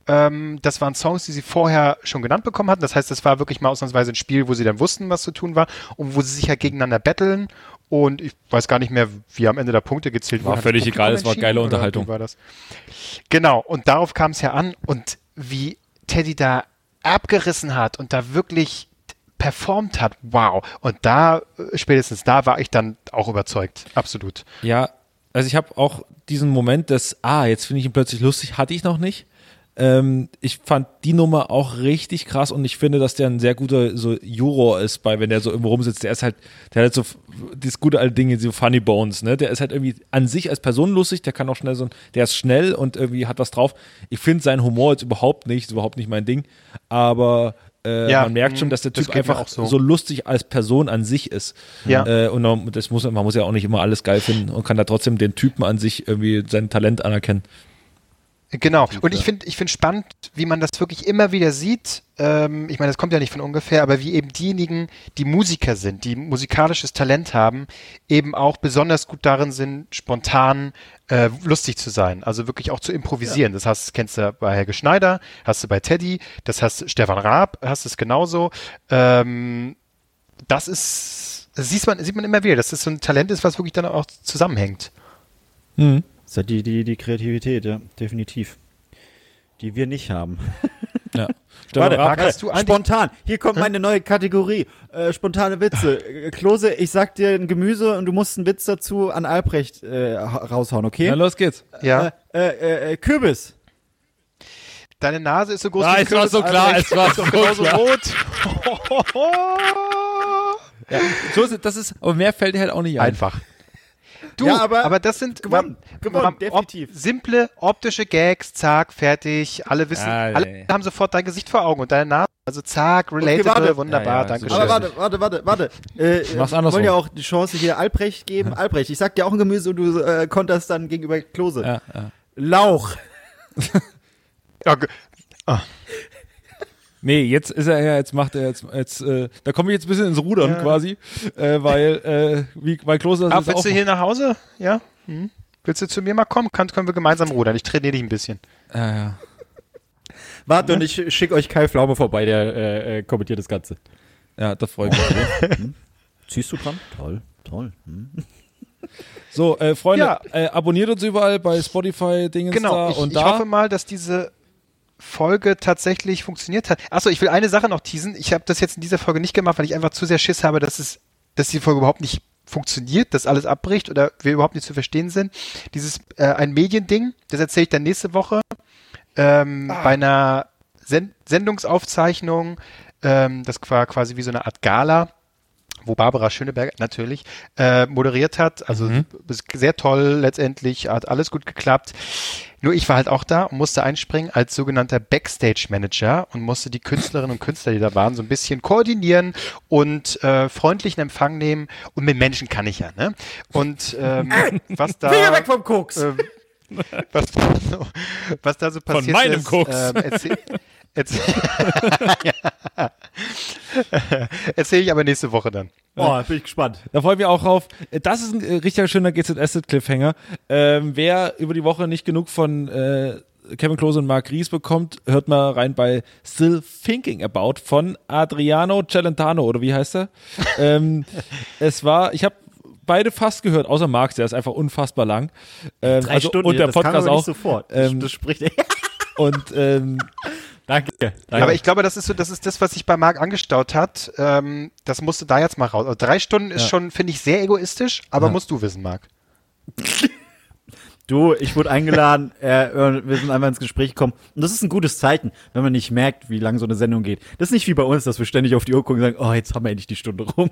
Ähm, das waren Songs, die sie vorher schon genannt bekommen hatten. Das heißt, das war wirklich mal ausnahmsweise ein Spiel, wo sie dann wussten, was zu tun war und wo sie sich ja gegeneinander betteln. Und ich weiß gar nicht mehr, wie am Ende der Punkte gezählt War wurden. Hat völlig egal, es war geile Unterhaltung. War das? Genau, und darauf kam es ja an und wie Teddy da abgerissen hat und da wirklich performt hat, wow. Und da, äh, spätestens da war ich dann auch überzeugt. Absolut. Ja, also ich habe auch diesen Moment des, ah, jetzt finde ich ihn plötzlich lustig, hatte ich noch nicht. Ähm, ich fand die Nummer auch richtig krass und ich finde, dass der ein sehr guter so Juror ist, bei wenn der so irgendwo rumsitzt. Der ist halt, der hat halt so dieses gute alte Ding, so Funny Bones, ne? Der ist halt irgendwie an sich als Person lustig, der kann auch schnell so, der ist schnell und irgendwie hat was drauf. Ich finde seinen Humor jetzt überhaupt nicht, ist überhaupt nicht mein Ding, aber äh, Ja, man merkt schon, dass der das Typ mir einfach auch so. so lustig als Person an sich ist. Ja. Äh, und man, das muss, man muss ja auch nicht immer alles geil finden und kann da trotzdem den Typen an sich irgendwie sein Talent anerkennen. Genau. Und ich finde ich finde spannend, wie man das wirklich immer wieder sieht. Ähm, ich meine, das kommt ja nicht von ungefähr, aber wie eben diejenigen, die Musiker sind, die musikalisches Talent haben, eben auch besonders gut darin sind, spontan äh, lustig zu sein. Also wirklich auch zu improvisieren. Das hast, kennst du bei Helge Schneider, hast du bei Teddy, das hast Stefan Raab, hast du es genauso. Ähm, das ist, das sieht man, sieht man immer wieder, dass das so ein Talent ist, was wirklich dann auch zusammenhängt. Das ist ja die, die, die Kreativität, ja, definitiv. Die wir nicht haben. Ja. Warte, hast du spontan. Hier kommt meine neue Kategorie. Äh, spontane Witze. Äh, Klose, ich sag dir ein Gemüse und du musst einen Witz dazu an Albrecht äh, ha- raushauen, okay? Na, los geht's. Ja. Äh, äh, äh, Kürbis. Deine Nase ist so groß Ah, wie es war Kürbis, so klar, Albrecht. es war so genauso klar. rot. So ist es, das ist, aber mehr fällt dir halt auch nicht ein. Einfach. Du, Ja, aber aber, das sind gewonnen, man- gewonnen, man- definitiv. Op, simple optische Gags, zack, fertig. Alle wissen, Ah, alle haben sofort dein Gesicht vor Augen und deine Nase. Also zack, relatable, warte. wunderbar, Ja, ja, danke super. Aber schön. warte, warte, warte, warte. Äh, Mach's wir andersrum. wollen ja auch die Chance hier Albrecht geben. Albrecht, ich sag dir auch ein Gemüse und du äh, konterst dann gegenüber Klose. Ja, ja. Lauch. Ja, ge- Nee, jetzt ist er ja, jetzt macht er jetzt, jetzt äh, da komme ich jetzt ein bisschen ins Rudern Ja. quasi, äh, weil, äh, wie, weil Klose das Ah, willst auch du hier nach Hause? Ja? Hm? Willst du zu mir mal kommen? Kann, können wir gemeinsam rudern. Ich trainiere dich ein bisschen. Ja, ja. Warte und ich schicke euch Kai Pflaume vorbei, der äh, äh, kommentiert das Ganze. ja, das freut mich. Ziehst du dran? Toll, toll. Hm. So, äh, Freunde, Ja. äh, abonniert uns überall bei Spotify, Dingens Genau, da ich, und ich da. hoffe mal, dass diese Folge tatsächlich funktioniert hat. Achso, ich will eine Sache noch teasen. Ich habe das jetzt in dieser Folge nicht gemacht, weil ich einfach zu sehr Schiss habe, dass es, dass die Folge überhaupt nicht funktioniert, dass alles abbricht oder wir überhaupt nicht zu verstehen sind. Dieses äh, ein Mediending, das erzähle ich dann nächste Woche ähm, bei einer Sen Sendungsaufzeichnung. Ähm, das war quasi wie so eine Art Gala wo Barbara Schöneberger natürlich äh, moderiert hat. Also ist sehr toll letztendlich, hat alles gut geklappt. Nur ich war halt auch da und musste einspringen als sogenannter Backstage-Manager und musste die Künstlerinnen und Künstler, die da waren, so ein bisschen koordinieren und äh, freundlichen Empfang nehmen. Und mit Menschen kann ich ja, ne? Und ähm, was da Finger weg vom Koks! ähm, was, da so, was da so passiert meinem ist, Koks. erzähl, ja. erzähl ich aber nächste Woche dann. Oh, bin ich gespannt. Da freuen wir auch drauf. Äh, Das ist ein äh, richtig schöner GZS-Cliffhanger. Ähm, wer über die Woche nicht genug von äh, Kevin Klose und Mark Ries bekommt, hört mal rein bei Still Thinking About von Adriano Celentano oder wie heißt er? ähm, es war, ich habe beide fast gehört, außer Mark, der ist einfach unfassbar lang. Ähm, Drei also, Stunden, und der Podcast auch. sofort. Ähm, das spricht Und ähm, Danke. Danke. Aber ich glaube, das ist so, das ist das, was sich bei Marc angestaut hat. Ähm, das musste da jetzt mal raus. Also drei Stunden ist Ja. schon, finde ich, sehr egoistisch, aber musst du wissen, Marc. Du, ich wurde eingeladen, äh, wir sind einmal ins Gespräch gekommen. Und das ist ein gutes Zeichen, wenn man nicht merkt, wie lang so eine Sendung geht. Das ist nicht wie bei uns, dass wir ständig auf die Uhr gucken und sagen, oh, jetzt haben wir endlich die Stunde rum.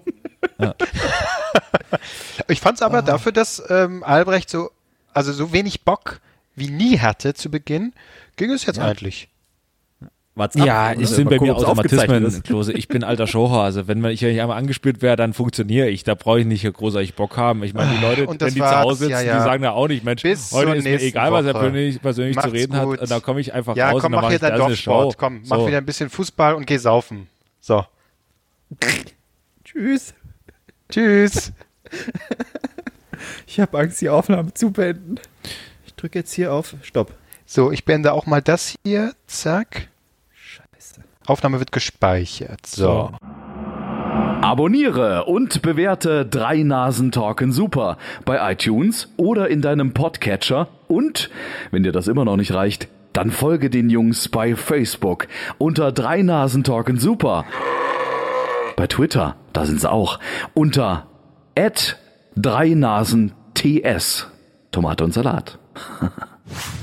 Ich fand es aber dafür, dass ähm, Albrecht so, also so wenig Bock wie nie hatte zu Beginn, ging es jetzt eigentlich. War WhatsApp. Ja, dann sind mal bei mir Automatismen. Klose. Ich bin alter Showhase. Wenn ich nicht einmal angespürt wäre, dann funktioniere ich. Da brauche ich nicht großartig Bock haben. Ich meine, die Leute, Und das wenn die zu. Hause sitzen, Ja, ja. die sagen da auch nicht, Mensch, Bis heute ist mir egal, was er Woche. persönlich, persönlich zu reden gut. hat. Da komme ich einfach Ja, raus komm, und dann mach mache hier ich dein eine Dorfsport. Show. Komm, mach so. wieder ein bisschen Fußball und geh saufen. So. Tschüss. Tschüss. Ich habe Angst, die Aufnahme zu beenden. Ich drücke jetzt hier auf Stopp. So, ich beende auch mal das hier. Zack. Aufnahme wird gespeichert. So. Abonniere und bewerte Drei Nasen Talken Super bei iTunes oder in deinem Podcatcher und, wenn dir das immer noch nicht reicht, dann folge den Jungs bei Facebook unter Drei Nasen Talken Super. Bei Twitter, da sind sie auch, unter Drei Nasen TS. Tomate und Salat.